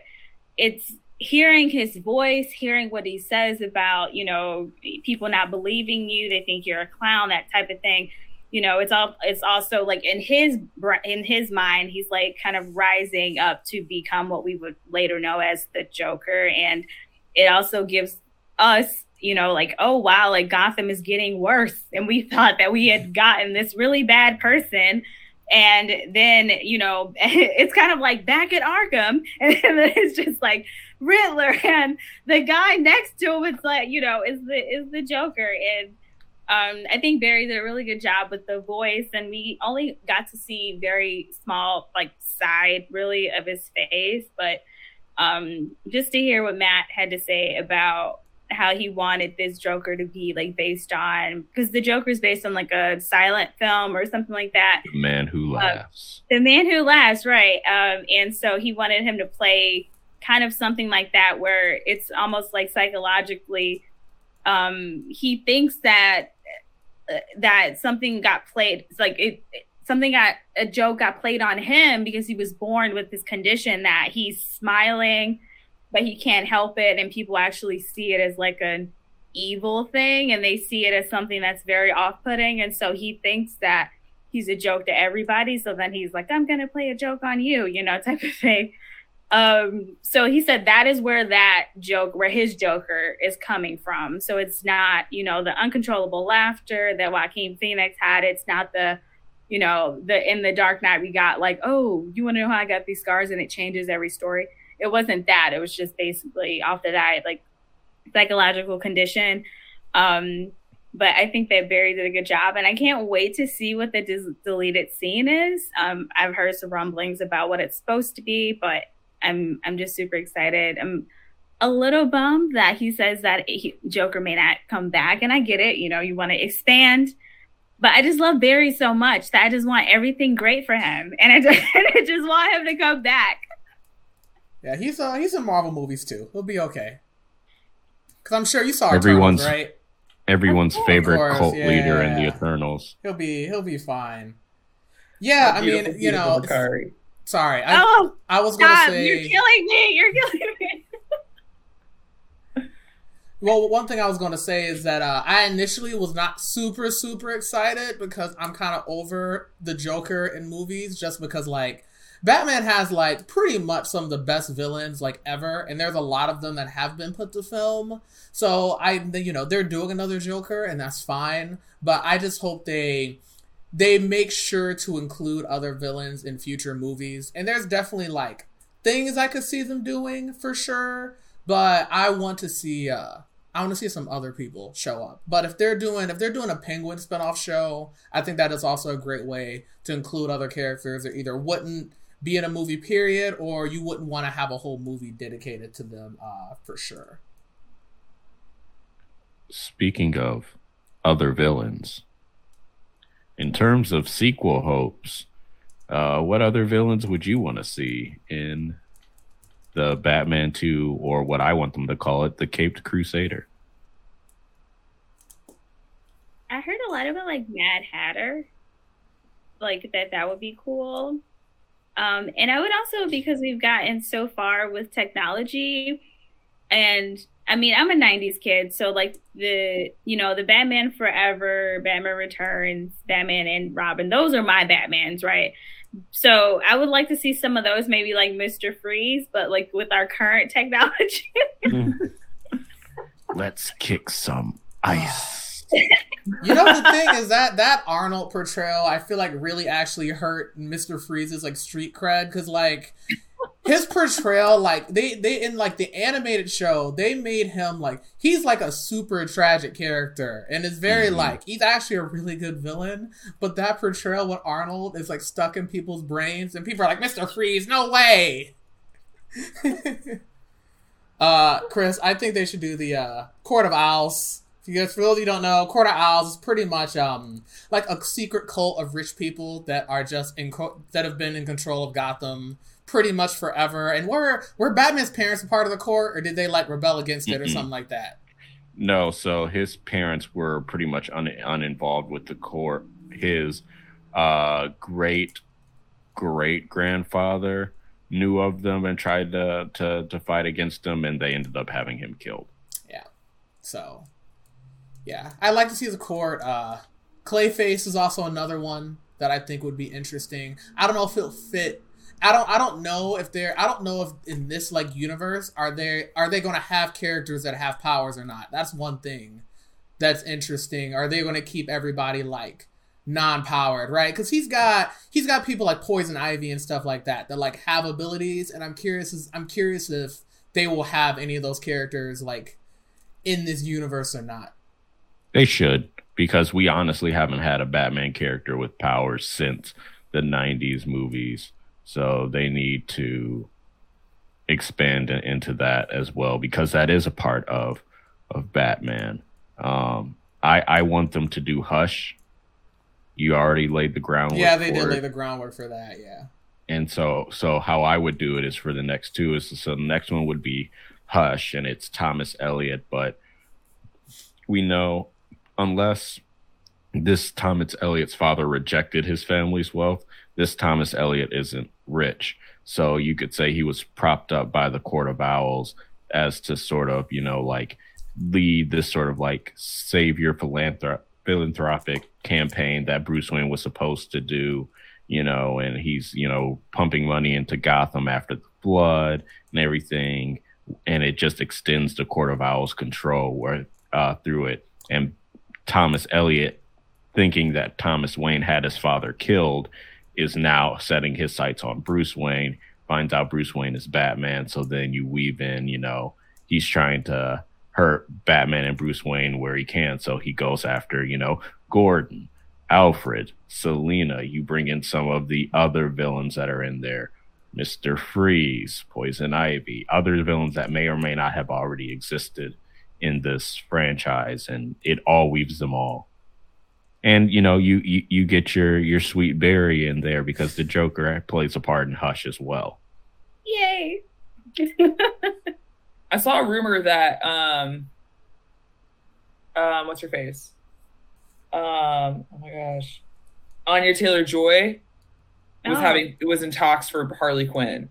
it's hearing his voice hearing what he says about you know people not believing you they think you're a clown that type of thing you know it's all it's also like in his in his mind he's like kind of rising up to become what we would later know as the joker. And it also gives us you know like oh wow like gotham is getting worse and we thought that we had gotten this really bad person. And then you know it's kind of like back at arkham and then it's just like riddler and the guy next to him. It's like you know is the is the joker. And um, I think Barry did a really good job with the voice, and we only got to see very small, like side, really, of his face. But um, just to hear what Matt had to say about how he wanted this Joker to be like based on, because the Joker is based on like a silent film or something like that. The Man Who uh, Laughs. Uh, the Man Who Laughs, right? Um, and so he wanted him to play kind of something like that, where it's almost like psychologically. Um, he thinks that that something got played it's like it, something got a joke got played on him because he was born with this condition that he's smiling but he can't help it and people actually see it as like an evil thing and they see it as something that's very off-putting and so he thinks that he's a joke to everybody so then he's like i'm gonna play a joke on you you know type of thing Um, so he said that is where that joke, where his Joker is coming from. So it's not, you know, the uncontrollable laughter that Joaquin Phoenix had. It's not the, you know, the in the Dark Knight we got like, oh, you want to know how I got these scars and it changes every story. It wasn't that. It was just basically off the diet, like psychological condition. Um, but I think that Barry did a good job, and I can't wait to see what the dis- deleted scene is. Um, I've heard some rumblings about what it's supposed to be, but I'm I'm just super excited. I'm a little bummed that he says that he, Joker may not come back, and I get it. You know, you want to expand, but I just love Barry so much that I just want everything great for him, and I just, I just want him to come back. Yeah, he's uh he's in Marvel movies too. He'll be okay. Cause I'm sure you saw Everyone's- Eternals, right? Everyone's Of favorite course, cult leader in the. Eternals. He'll be he'll be fine. Yeah, I mean, you know, Bakari. Sorry, I, oh, I was gonna say. You're killing me! You're killing me! Well, one thing I was going to say is that uh, I initially was not super, super excited because I'm kind of over the Joker in movies just because, like, Batman has, like, pretty much some of the best villains, like, ever. And there's a lot of them that have been put to film. So, I, you know, they're doing another Joker and that's fine. But I just hope they. They make sure to include other villains in future movies. And there's definitely, like, things I could see them doing for sure. But I want to see, uh, I want to see some other people show up. But if they're doing if they're doing a Penguin spinoff show, I think that is also a great way to include other characters that either wouldn't be in a movie period or you wouldn't want to have a whole movie dedicated to them uh, for sure. Speaking of other villains, in terms of sequel hopes, uh, what other villains would you want to see in the Batman 2 or what I want them to call it, the Caped Crusader? I heard a lot about like Mad Hatter, like that that would be cool. Um, and I would also because we've gotten so far with technology, and I mean I'm a '90s kid, so like the you know the Batman Forever, Batman Returns, Batman and Robin, those are my Batmans, right? So I would like to see some of those, maybe like Mister Freeze, but like with our current technology. Let's kick some ice. You know the thing is that that Arnold portrayal I feel like really actually hurt Mr. Freeze's like street cred because like his portrayal like they they in like the animated show they made him like he's like a super tragic character and it's very Mhm. like he's actually a really good villain but that portrayal with Arnold is like stuck in people's brains and people are like Mr. Freeze no way uh Chris I think they should do the uh Court of Owls if you guys, for those of you don't know, Court of Owls is pretty much um like a secret cult of rich people that are just in co- that have been in control of Gotham pretty much forever. And were were Batman's parents a part of the court, or did they like rebel against it or Mm-mm. something like that? No, so his parents were pretty much un- uninvolved with the court. His uh, great great grandfather knew of them and tried to, to to fight against them, and they ended up having him killed. Yeah. So, yeah, I like to see the court. Uh, Clayface is also another one that I think would be interesting. I don't know if it'll fit. I don't. I don't know if they're. I don't know if in this like universe are they are they going to have characters that have powers or not. That's one thing that's interesting. Are they going to keep everybody like non-powered, right? Because he's got he's got people like Poison Ivy and stuff like that that like have abilities, and I'm curious. I'm curious if they will have any of those characters like in this universe or not. They should, because we honestly haven't had a Batman character with powers since the 90s movies. So they need to expand into that as well, because that is a part of of Batman. Um, I I want them to do Hush. You already laid the groundwork. yeah, they for did it. lay the groundwork for that. Yeah. And so, so how I would do it is for the next two is so the next one would be Hush, and it's Thomas Elliot. But we know unless this Thomas Elliot's father rejected his family's wealth, this Thomas Elliot isn't rich. So you could say he was propped up by the Court of Owls as to sort of, you know, like lead this sort of like savior philanthrop- philanthropic campaign that Bruce Wayne was supposed to do you know, and he's you know pumping money into Gotham after the flood and everything, and it just extends the Court of Owls control where uh, through it, and Thomas Elliot, thinking that Thomas Wayne had his father killed, is now setting his sights on Bruce Wayne. Finds out Bruce Wayne is Batman, so then you weave in, you know, he's trying to hurt Batman and Bruce Wayne where he can. So he goes after, you know, Gordon, Alfred, Selina. You bring in some of the other villains that are in there. Mr. Freeze, Poison Ivy, other villains that may or may not have already existed in this franchise, and it all weaves them all. And you know, you you, you get your your sweet Barry in there because the Joker plays a part in Hush as well. Yay! I saw a rumor that um um what's your face? Um oh my gosh. Anya Taylor Joy was Oh. having was in talks for Harley Quinn.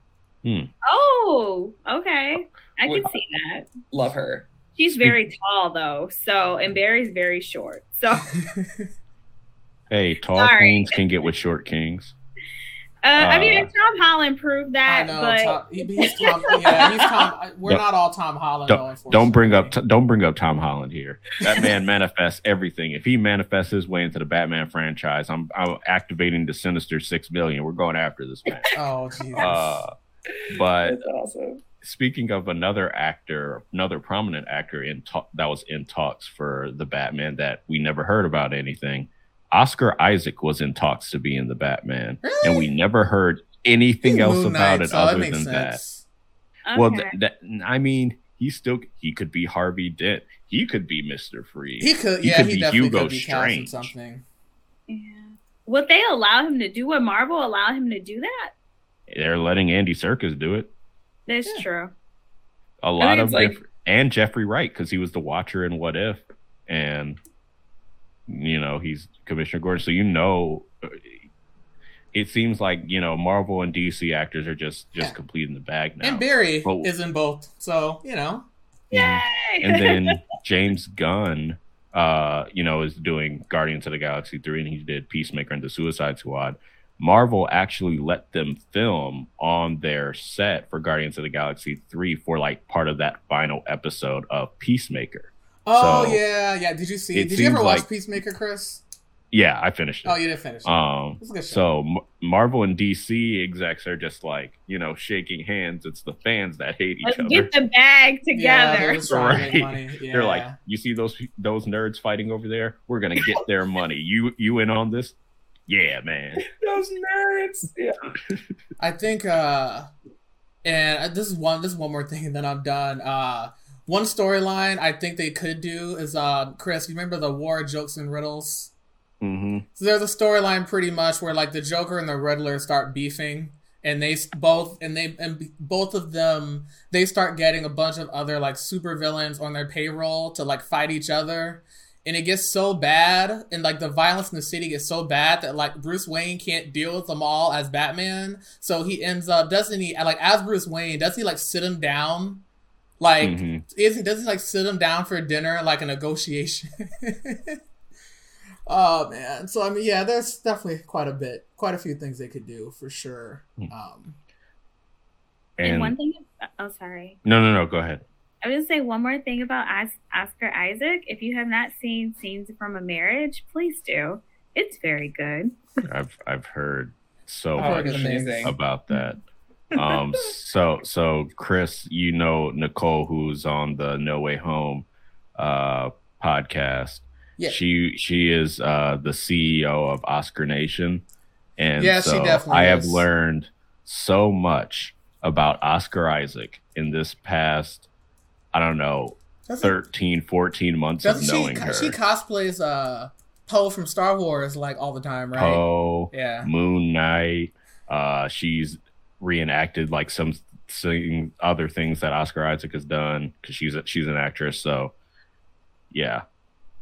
Oh, okay. I can see that. Love her. She's very tall though, so and Barry's very short. So uh, Hey, tall Sorry. queens can get with short kings. I mean Uh, Tom Holland proved I that, know. but Tom, he's Tom. Yeah, he's Tom. We're Don't- all Tom Holland. though, Don't bring up don't bring up Tom Holland here. That man manifests everything. If he manifests his way into the Batman franchise, I'm I'm activating the Sinister Six million. We're going after this man. Oh Jesus. Uh, but That's awesome. Speaking of another actor, another prominent actor in ta- that was in talks for the Batman that we never heard about anything. Oscar Isaac was in talks to be in the Batman, and we never heard anything He's else Moon about Knight, it oh, so other makes than that. sense. Well, okay. th- that, I mean, he still he could be Harvey Dent. He could be Mister Freeze. He could. He Yeah, could he be definitely Hugo could be cast Strange. something. yeah. Would they allow him to do? Would Marvel allow him to do that? They're letting Andy Serkis do it. That's Yeah. true. A lot of like- diff- and Jeffrey Wright because he was the Watcher in What If, and you know he's Commissioner Gordon. So you know, uh, it seems like you know Marvel and DC actors are just just Yeah. completing the bag now. And Barry Well- is in both, so you know. Yay! and then James Gunn, uh, you know, is doing Guardians of the Galaxy three, and he did Peacemaker and the Suicide Squad. Marvel actually let them film on their set for Guardians of the Galaxy three for like part of that final episode of Peacemaker. Oh So, yeah, yeah. Did you see? it Did you ever watch like- Peacemaker, Chris? Yeah, I finished it. Oh, you didn't finish. it. Um, It's a good show. so M- Marvel and DC execs are just like you know shaking hands. It's the fans that hate each Let's other. get the bag yeah, together. they're just trying to make Right. money. Yeah. They're like, you see those those nerds fighting over there? We're gonna get their money. You you in on this? Yeah, man. Those nerds. Yeah. I think, uh, and this is one. This is one more thing, and then I'm done. Uh, one storyline I think they could do is, uh, Chris. You remember the War of Jokes and Riddles? Mm hmm So there's a storyline pretty much where like the Joker and the Riddler start beefing, and they both and they and both of them they start getting a bunch of other like super villains on their payroll to like fight each other. And it gets so bad, and like the violence in the city gets so bad that like Bruce Wayne can't deal with them all as Batman. So he ends up doesn't he like as Bruce Wayne doesn't he like sit him down, like Mhm. isn't doesn't he, like sit him down for dinner like a negotiation? oh man, so I mean, yeah, there's definitely quite a bit, quite a few things they could do for sure. Hmm. Um, And, And one thing, oh sorry, no, no, no. Go ahead. I was gonna say one more thing about Os- Oscar Isaac. If you have not seen Scenes from a Marriage, please do. It's very good. I've I've heard so Oh, much about that. Um, so so Chris, you know Nicole, who's on the No Way Home uh, podcast. Yeah. She she is uh, the CEO of Oscar Nation, and Yeah, she so definitely I have learned so much about Oscar Isaac in this past, I don't know, doesn't, 13, 14 months of doesn't she? knowing her. She cosplays uh Poe from Star Wars like all the time, right? Poe, Yeah. Moon Knight. Uh, she's reenacted like some thing, other things that Oscar Isaac has done because she's a, she's an actress. So, yeah,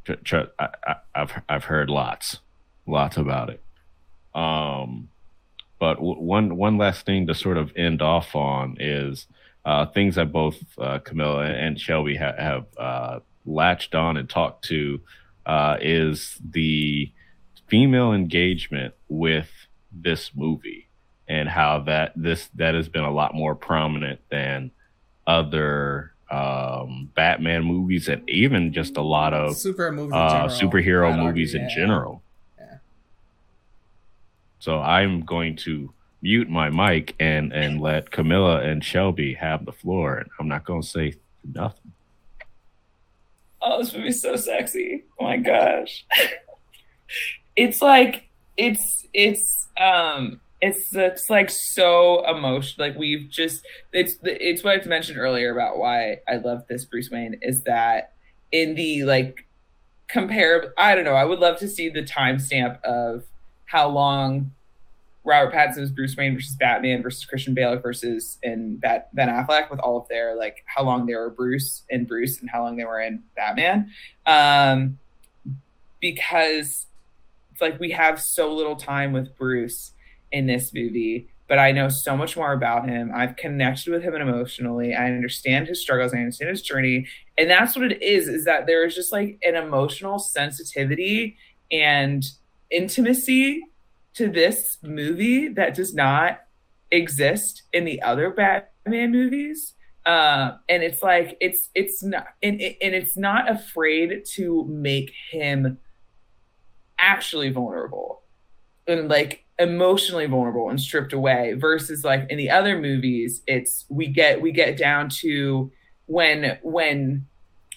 tr- tr- I, I, I've I've heard lots, lots about it. Um, but w- one one last thing to sort of end off on is uh, things that both uh, Camilla and Shelby ha- have uh, latched on and talked to uh, is the female engagement with this movie and how that this that has been a lot more prominent than other um Batman movies and even just a lot of Super movies, uh superhero movies argue, in yeah. general. Yeah. So I'm going to mute my mic and and let Camilla and Shelby have the floor and I'm not going to say nothing. Oh, this movie's so sexy. Oh my gosh. it's like it's it's um it's it's like so emotional. Like we've just it's it's what I mentioned earlier about why I love this Bruce Wayne is that in the like compare I don't know, I would love to see the timestamp of how long Robert Pattinson's Bruce Wayne versus Batman versus Christian Bale versus and Bat, Ben Affleck with all of their like how long they were Bruce and Bruce and how long they were in Batman, um, because like we have so little time with Bruce in this movie, but I know so much more about him. I've connected with him emotionally. I understand his struggles. I understand his journey, and that's what it is. Is that there is just like an emotional sensitivity and intimacy to this movie that does not exist in the other Batman movies. Uh, and it's like it's it's not and, and it's not afraid to make him actually vulnerable and like emotionally vulnerable and stripped away versus like in the other movies it's we get we get down to when when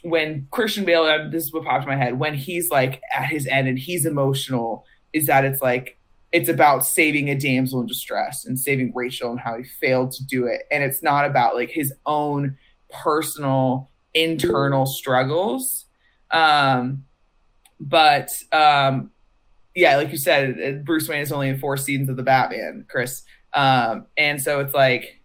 when Christian Bale this is what popped in my head when he's like at his end and he's emotional is that it's like it's about saving a damsel in distress and saving Rachel and how he failed to do it. And it's not about like his own personal internal struggles. Um, but um, yeah, like you said, Bruce Wayne is only in four seasons of the Batman, Chris. Um, and so it's like,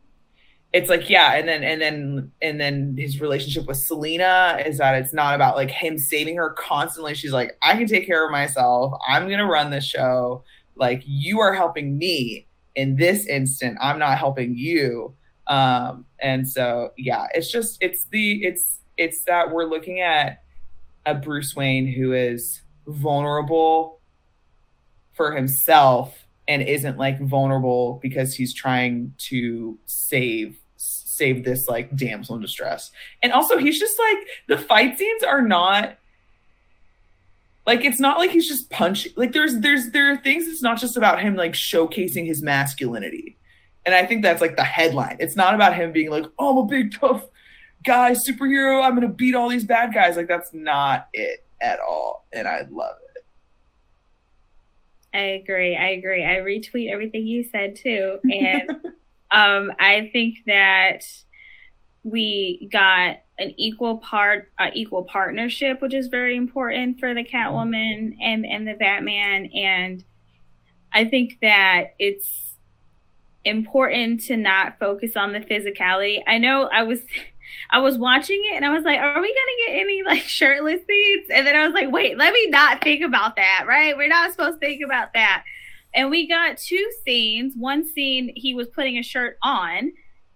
it's like yeah, and then and then and then his relationship with Selina is that it's not about like him saving her constantly. She's like, I can take care of myself. I'm gonna run this show like you are helping me in this instant. I'm not helping you. Um and so yeah it's just it's the it's it's that we're looking at a bruce wayne who is vulnerable for himself and isn't like vulnerable because he's trying to save save this like damsel in distress. And also he's just like the fight scenes are not like it's not like he's just punching like there's there's there are things it's not just about him like showcasing his masculinity and i think that's like the headline it's not about him being like oh i'm a big tough guy superhero i'm gonna beat all these bad guys like that's not it at all and i love it I agree. I agree. I retweet everything you said too. And um, I think that we got an equal part, uh, equal partnership, which is very important for the Catwoman and and the Batman. And I think that it's important to not focus on the physicality. I know I was. I was watching it and I was like, are we gonna get any like shirtless scenes? And then I was like, wait, let me not think about that, right? We're not supposed to think about that. And we got two scenes. One scene he was putting a shirt on,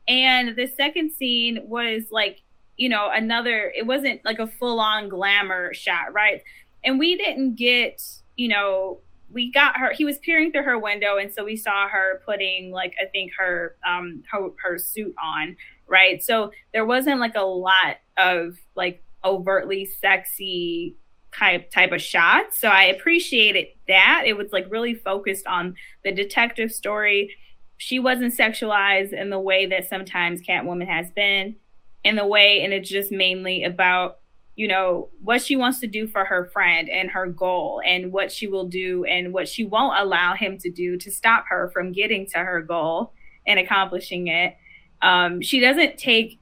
and the second scene was like, you know, another, it wasn't like a full on glamour shot, right? And we didn't get, you know, we got her he was peering through her window and so we saw her putting like i think her um her, her suit on right? So there wasn't like a lot of like overtly sexy type type of shots so i appreciated that. It was like really focused on the detective story. She wasn't sexualized in the way that sometimes catwoman has been in the way and it's just mainly about you know what she wants to do for her friend and her goal and what she will do and what she won't allow him to do to stop her from getting to her goal and accomplishing it. Um, she doesn't take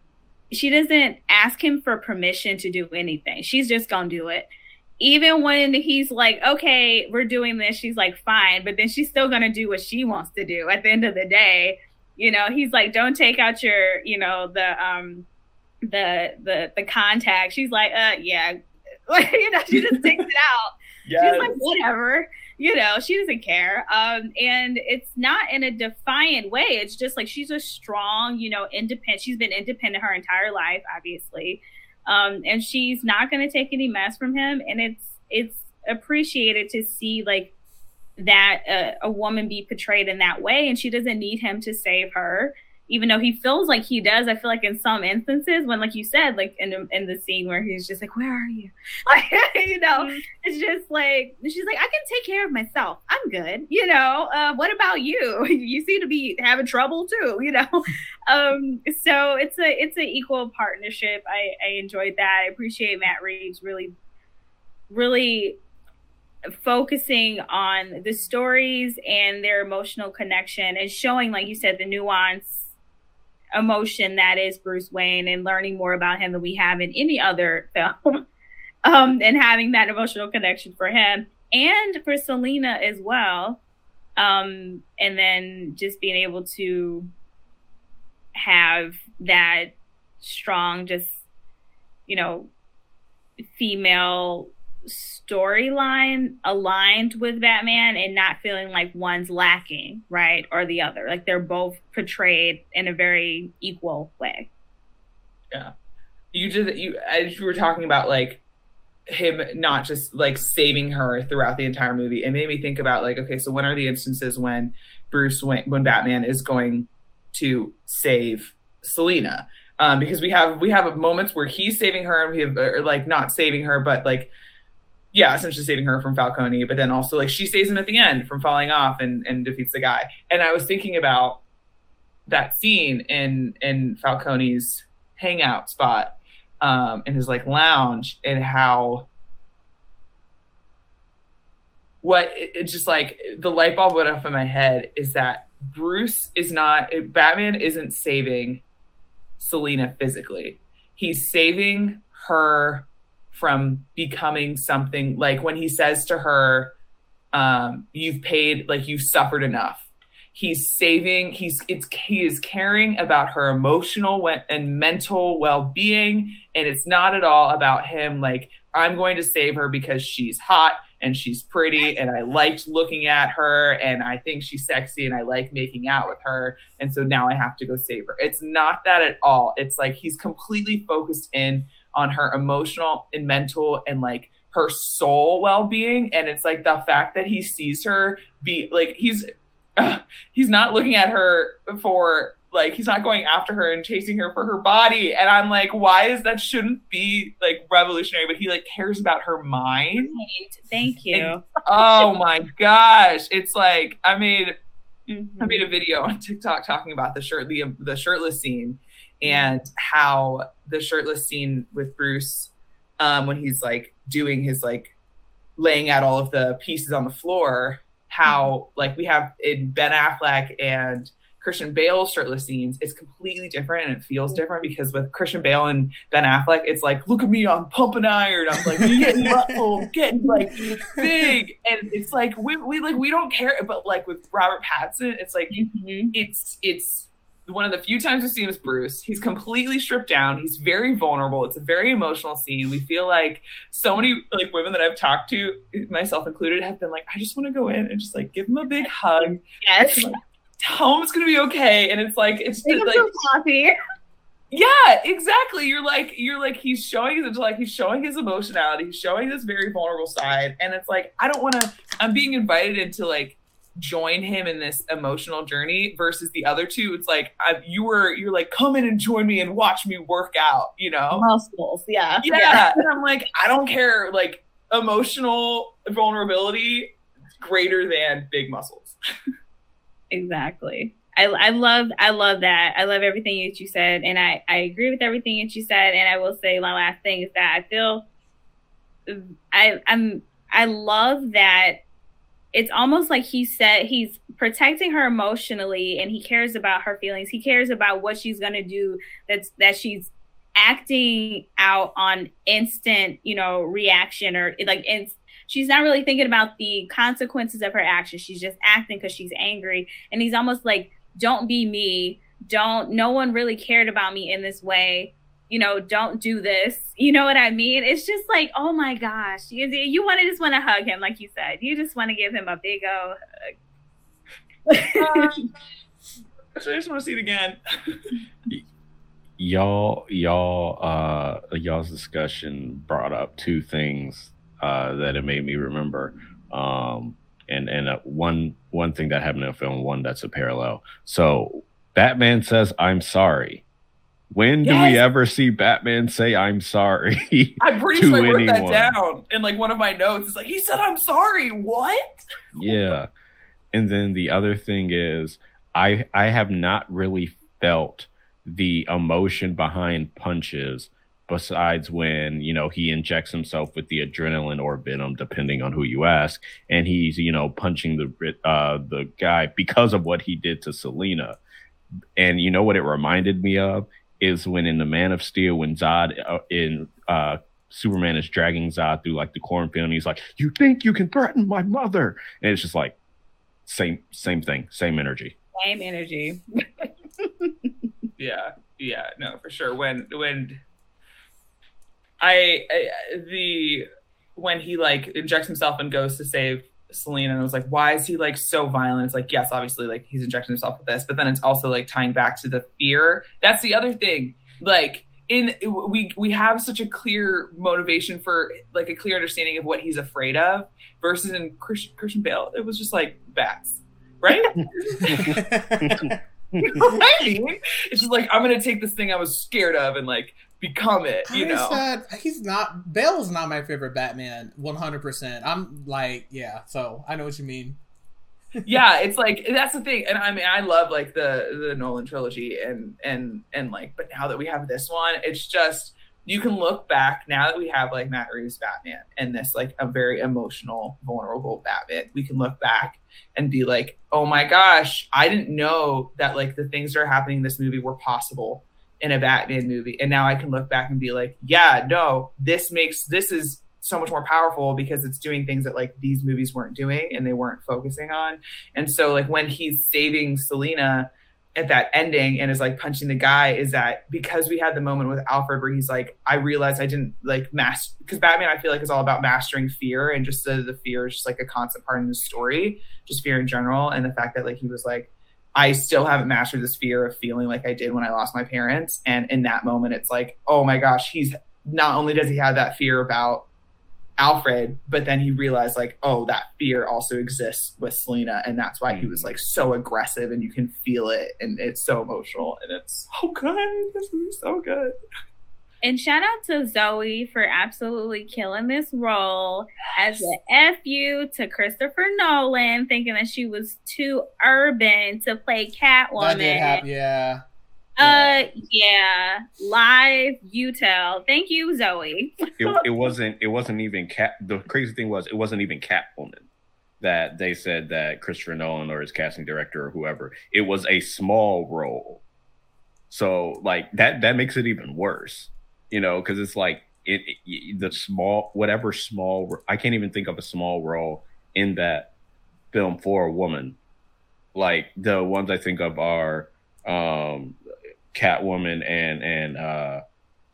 she doesn't ask him for permission to do anything. She's just gonna do it. Even when he's like okay we're doing this she's like fine but then she's still gonna do what she wants to do at the end of the day. You know he's like don't take out your you know the um the the the contact. She's like uh yeah. You know she just takes it out. Yes. she's like whatever. You know she doesn't care. Um and it's not in a defiant way. It's just like she's a strong you know independent she's been independent her entire life obviously. Um and she's not going to take any mess from him. And it's it's appreciated to see like that a, a woman be portrayed in that way. And she doesn't need him to save her even though he feels like he does, I feel like in some instances, when like you said, like in the, in the scene where he's just like, "Where are you?" Like, you know, mm-hmm. it's just like she's like, "I can take care of myself. I'm good." You know, uh, what about you? you seem to be having trouble too. You know, um, so it's a it's an equal partnership. I I enjoyed that. I appreciate Matt Reeves really, really focusing on the stories and their emotional connection and showing, like you said, the nuance emotion that is Bruce Wayne and learning more about him than we have in any other film. um, and having that emotional connection for him and for Selina as well. Um, and then just being able to have that strong, just, you know, female storyline aligned with Batman and not feeling like one's lacking, right? Or the other. Like they're both portrayed in a very equal way. Yeah. You just you as you were talking about like him not just like saving her throughout the entire movie, it made me think about like, okay, so when are the instances when Bruce when, when Batman is going to save Selina? Um, because we have we have moments where he's saving her and we have or like not saving her, but like yeah, essentially saving her from Falcone, but then also like she saves him at the end from falling off and, and defeats the guy. And I was thinking about that scene in in Falcone's hangout spot um in his like lounge and how what it's just like the light bulb went off in my head is that Bruce is not Batman isn't saving Selina physically. He's saving her from becoming something like when he says to her, um, you've paid, like you've suffered enough. He's saving, he's it's he is caring about her emotional and mental well-being. And it's not at all about him like, I'm going to save her because she's hot and she's pretty and I liked looking at her and I think she's sexy and I like making out with her. And so now I have to go save her. It's not that at all. It's like he's completely focused in on her emotional and mental and like her soul well-being. And it's like the fact that he sees her be like he's uh, he's not looking at her for like he's not going after her and chasing her for her body. And i'm like why is that shouldn't be like revolutionary? But he like cares about her mind. Thank you. And, oh my gosh. It's like i made mm-hmm. i made a video on tiktok talking about the shirt the the shirtless scene and how the shirtless scene with Bruce um, when he's like doing his like laying out all of the pieces on the floor, how like we have in Ben Affleck and Christian Bale shirtless scenes, it's completely different and it feels different because with Christian Bale and Ben Affleck, it's like, look at me, I'm pumping iron, I'm like getting muscle, getting like big, and it's like we, we like we don't care, but like with Robert Pattinson, it's like mm-hmm. it's it's one of the few times we see him is Bruce. He's completely stripped down. He's very vulnerable. It's a very emotional scene. We feel like so many like women that I've talked to, myself included, have been like, I just want to go in and just like give him a big hug. Yes. Like, tell him it's gonna be okay. And it's like it's just like coffee. Yeah, exactly. You're like you're like he's showing his like he's showing his emotionality, he's showing this very vulnerable side. And it's like, I don't wanna I'm being invited into like join him in this emotional journey versus the other two it's like I, you were you're like come in and join me and watch me work out you know muscles yeah yeah, yeah. and i'm like i don't care like emotional vulnerability greater than big muscles exactly I, I love I love that. I love everything that you said, and I, I agree with everything that you said. And I will say my last thing is that I feel I I'm I love that it's almost like he said he's protecting her emotionally and he cares about her feelings. He cares about what she's going to do that's that she's acting out on instant, you know, reaction or like in, she's not really thinking about the consequences of her actions. She's just acting cuz she's angry and he's almost like don't be me. Don't no one really cared about me in this way you know, don't do this. You know what I mean? It's just like, oh my gosh, you, you want to just want to hug him, like you said. You just want to give him a big old hug. um, I just want to see it again. y'all, y'all, uh, y'all's discussion brought up two things uh, that it made me remember. Um, and and uh, one one thing that happened in a film, one that's a parallel. So Batman says, "I'm sorry." When do we ever see Batman say, "I'm sorry"? I'm pretty sure I wrote anyone. that down in like one of my notes. It's like he said, "I'm sorry." What? yeah and then the other thing is i i have not really felt the emotion behind punches besides when you know he injects himself with the adrenaline or venom depending on who you ask and he's you know punching the uh the guy because of what he did to selina and you know what it reminded me of is when in the man of steel when zod uh, in uh Superman is dragging Zod through like the cornfield, and he's like, "You think you can threaten my mother?" And it's just like, same, same thing, same energy. Same energy. Yeah, yeah, no, for sure. When when I, I the when he like injects himself and goes to save Selina, and I was like, why is he like so violent? It's like, yes, obviously, like he's injecting himself with this, but then it's also like tying back to the fear. That's the other thing. Like in we we have such a clear motivation for like a clear understanding of what he's afraid of, versus in Christian, Christian Bale, it was just like bats, right? You know what I mean? It's just like I'm gonna take this thing I was scared of and like become it. You I know? said he's not. Bale is not my favorite Batman. One hundred percent. I'm like, yeah. So I know what you mean. yeah, it's like that's the thing, and I mean I love like the the Nolan trilogy and and and like, but now that we have this one, it's just you can look back now that we have like Matt Reeves Batman and this like a very emotional, vulnerable Batman. We can look back and be like, oh my gosh, I didn't know that like the things that are happening in this movie were possible in a Batman movie. And now I can look back and be like, yeah, no, this makes this is so much more powerful because it's doing things that like these movies weren't doing and they weren't focusing on. And so like when he's saving Selina at that ending and is like punching the guy is that because we had the moment with Alfred where he's like, I realized I didn't like master because Batman I feel like is all about mastering fear and just the, the fear is just like a constant part in the story, just fear in general. And the fact that like he was like, I still haven't mastered this fear of feeling like I did when I lost my parents. And in that moment, it's like, oh my gosh, he's not only does he have that fear about Alfred, but then he realized like, oh, that fear also exists with Selina, and that's why he was mm-hmm. like so aggressive, and you can feel it, and it's so emotional, and it's so good. This movie's so good. And shout out to Zoe for absolutely killing this role as a FU to Christopher Nolan, thinking that she was too urban to play That did Catwoman. happen. Yeah. Uh, yeah. Live, you tell. Thank you, Zoe. It, it wasn't. It wasn't even cat. The crazy thing was, it wasn't even Catwoman that they said that Christopher Nolan or his casting director or whoever. It was a small role. So like that. That makes it even worse. You know, because it's like it, it the small whatever small. I can't even think of a small role in that film for a woman. Like the ones I think of are um Catwoman and and uh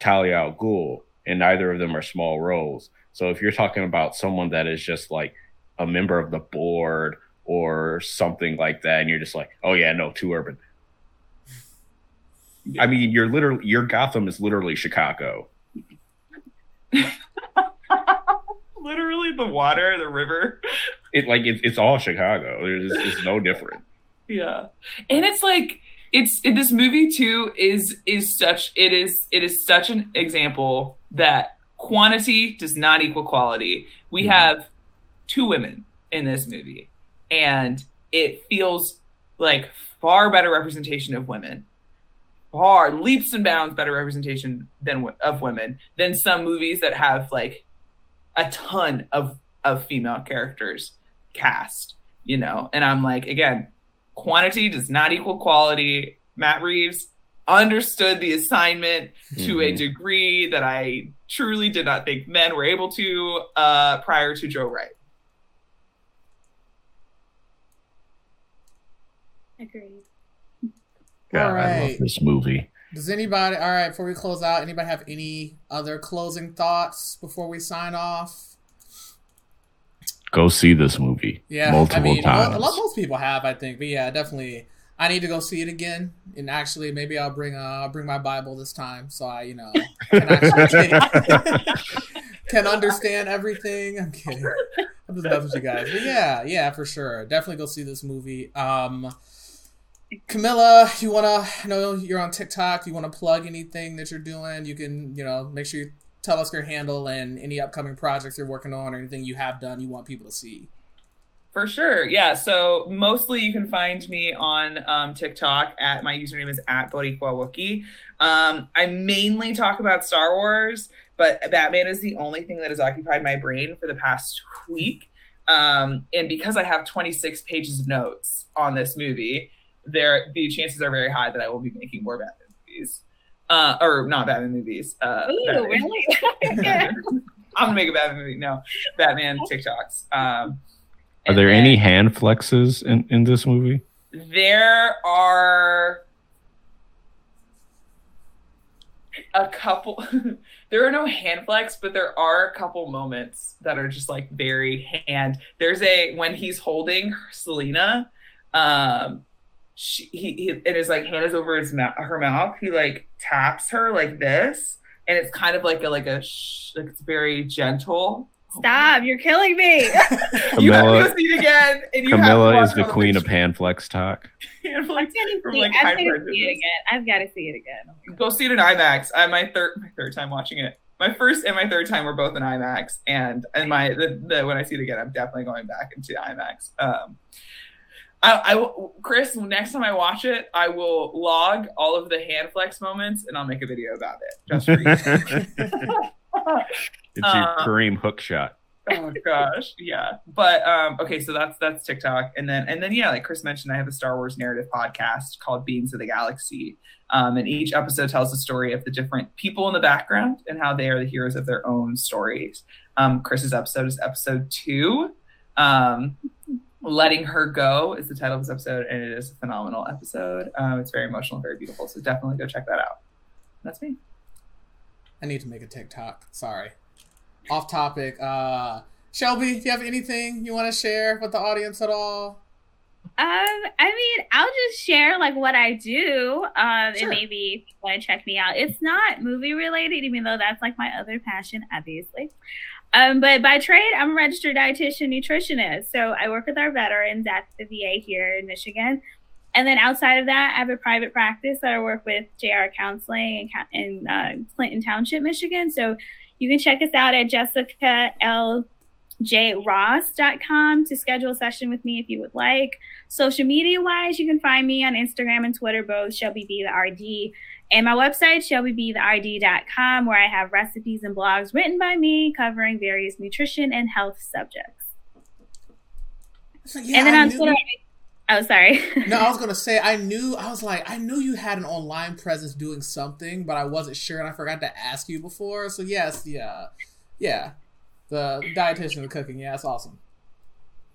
Talia al Ghul, and neither of them are small roles. So if you're talking about someone that is just like a member of the board or something like that, and you're just like, oh yeah, no, too urban. I mean, you're literally your Gotham is literally Chicago. Literally, the water, the river. It like it's it's all Chicago. There's it's no different. Yeah, and it's like it's it, this movie too is is such it is it is such an example that quantity does not equal quality. We Mhm. have two women in this movie, and it feels like far better representation of women, far leaps and bounds better representation than of women than some movies that have like a ton of of female characters cast. You know, and I'm like again quantity does not equal quality. Matt Reeves understood the assignment to a Mhm. degree that I truly did not think men were able to uh, prior to Joe Wright. Agreed. God, All I love this movie. Does anybody? All right. Before we close out, anybody have any other closing thoughts before we sign off? Go see this movie Yeah, multiple I mean, times. A lot, most people have, I think, but yeah, definitely. I need to go see it again, and actually, maybe I'll bring uh, I'll bring my Bible this time, so I, you know, can actually can understand everything. I'm kidding. I'm just messing with you guys. But yeah, yeah, for sure. Definitely go see this movie. Um, Camilla, you wanna? I know you're on TikTok. You wanna plug anything that you're doing? You can, you know, make sure you tell us your handle and any upcoming projects you're working on or anything you have done you want people to see. For sure. Yeah. So mostly you can find me on um, TikTok at my username is at Boricua Wookie. Um, I mainly talk about Star Wars, but Batman is the only thing that has occupied my brain for the past week. Um, and because I have 26 pages of notes on this movie, there the chances are very high that I will be making more Batman movies. Uh, or not Batman movies. Uh, Ooh, Batman. really? I'm gonna make a Batman movie. No, Batman TikToks. Um, Are there then any hand flexes in, in this movie? There are a couple. there are no hand flex, but there are a couple moments that are just like very hand. There's a when he's holding Selina. Um, she he, he and his like hand is over his mouth, her mouth. He like taps her like this, and it's kind of like a like a sh- like it's very gentle. Stop! You're killing me. you have to go see it again. And you Camilla watch is the queen of pictures. hand flex talk. hand I've flex got to from, see, like, I've got to see it again. I've got to see it again. go see it in IMAX. I my third my third time watching it. My first and my third time were both in IMAX, and and my the, the when I see it again, I'm definitely going back into IMAX. Um, I, I will- Chris, next time I watch it, I will log all of the hand flex moments, and I'll make a video about it. Just for you. It's Uh, your Kareem hook shot. oh gosh yeah. But um okay so that's that's tiktok. And then and then yeah like chris mentioned i have a star wars narrative podcast called beings of the galaxy. Um, and each episode tells the story of the different people in the background and how they are the heroes of their own stories. Um chris's episode is episode two. Um letting her go is the title of this episode and it is a phenomenal episode um it's very emotional very beautiful so definitely go check that out that's me I need to make a TikTok. Sorry. Off topic. Uh, Shelby, do you have anything you want to share with the audience at all? Um, I mean, I'll just share like what I do. Um, Sure. and maybe if you want to check me out. It's not movie related, even though that's like my other passion, obviously. Um, but by trade, I'm a registered dietitian nutritionist. So I work with our veterans at the VA here in Michigan. And then outside of that, I have a private practice that I work with JR Counseling in, in uh, Clinton Township, Michigan. So you can check us out at Jessica L jross.com to schedule a session with me if you would like. Social media wise, you can find me on Instagram and Twitter, both Shelby B the RD. And my website, shelbybtherd.com, where I have recipes and blogs written by me covering various nutrition and health subjects. Like, yeah, and then I on Twitter, oh, sorry. No, I was gonna say I knew. I was like, I knew you had an online presence doing something, but I wasn't sure, and I forgot to ask you before. So yes, yeah, yeah, the dietitian, the cooking, yeah, that's awesome.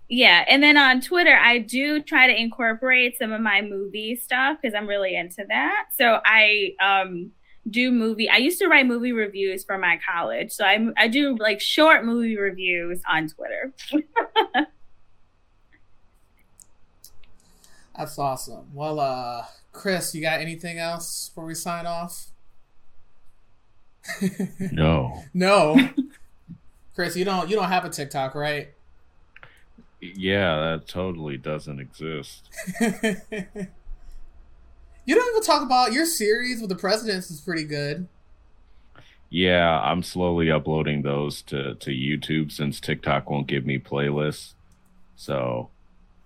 Yeah, and then on Twitter, I do try to incorporate some of my movie stuff because I'm really into that. So I um do movie. I used to write movie reviews for my college, so I I do like short movie reviews on Twitter. That's awesome. Well, uh, Chris, you got anything else before we sign off? No. no, Chris, you don't. You don't have a TikTok, right? Yeah, that totally doesn't exist. you don't even talk about your series with the presidents is pretty good. Yeah, I'm slowly uploading those to, to YouTube since TikTok won't give me playlists. So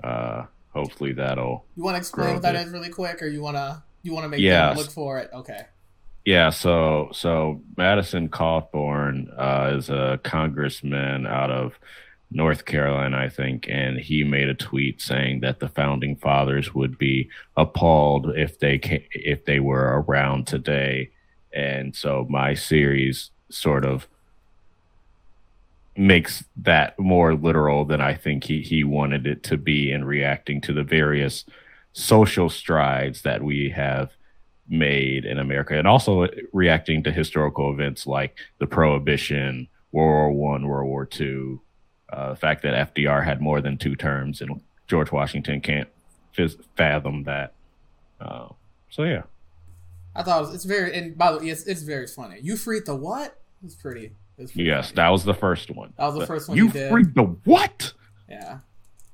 uh hopefully that'll You want to explain what that it. is really quick, or you wanna you wanna make yeah. them look for it? Okay. Yeah, so so Madison Cawthorn uh, is a congressman out of North Carolina, I think, and he made a tweet saying that the founding fathers would be appalled if they if they were around today, and so my series sort of makes that more literal than I think he he wanted it to be in reacting to the various social strides that we have made in America, and also reacting to historical events like the Prohibition, World War One, World War Two, uh, the fact that FDR had more than two terms, and George Washington can't phys- fathom that. Uh, so yeah, I thought it was, it's very and by the way, it's it's very funny. You freed the what? It's pretty Yes, funny. that was the first one. That was the first one you, you freaked the what? Yeah.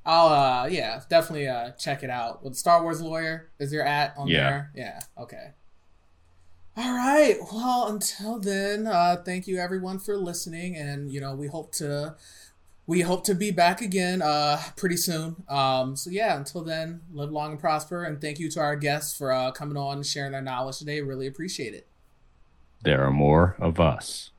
I'll uh yeah, definitely uh check it out. With Star Wars lawyer is your at on yeah. there? Yeah. Okay. All right. Well, until then, uh thank you everyone for listening and you know, we hope to we hope to be back again uh pretty soon. Um so yeah, until then, live long and prosper and thank you to our guests for uh coming on and sharing their knowledge today. Really appreciate it. There are more of us.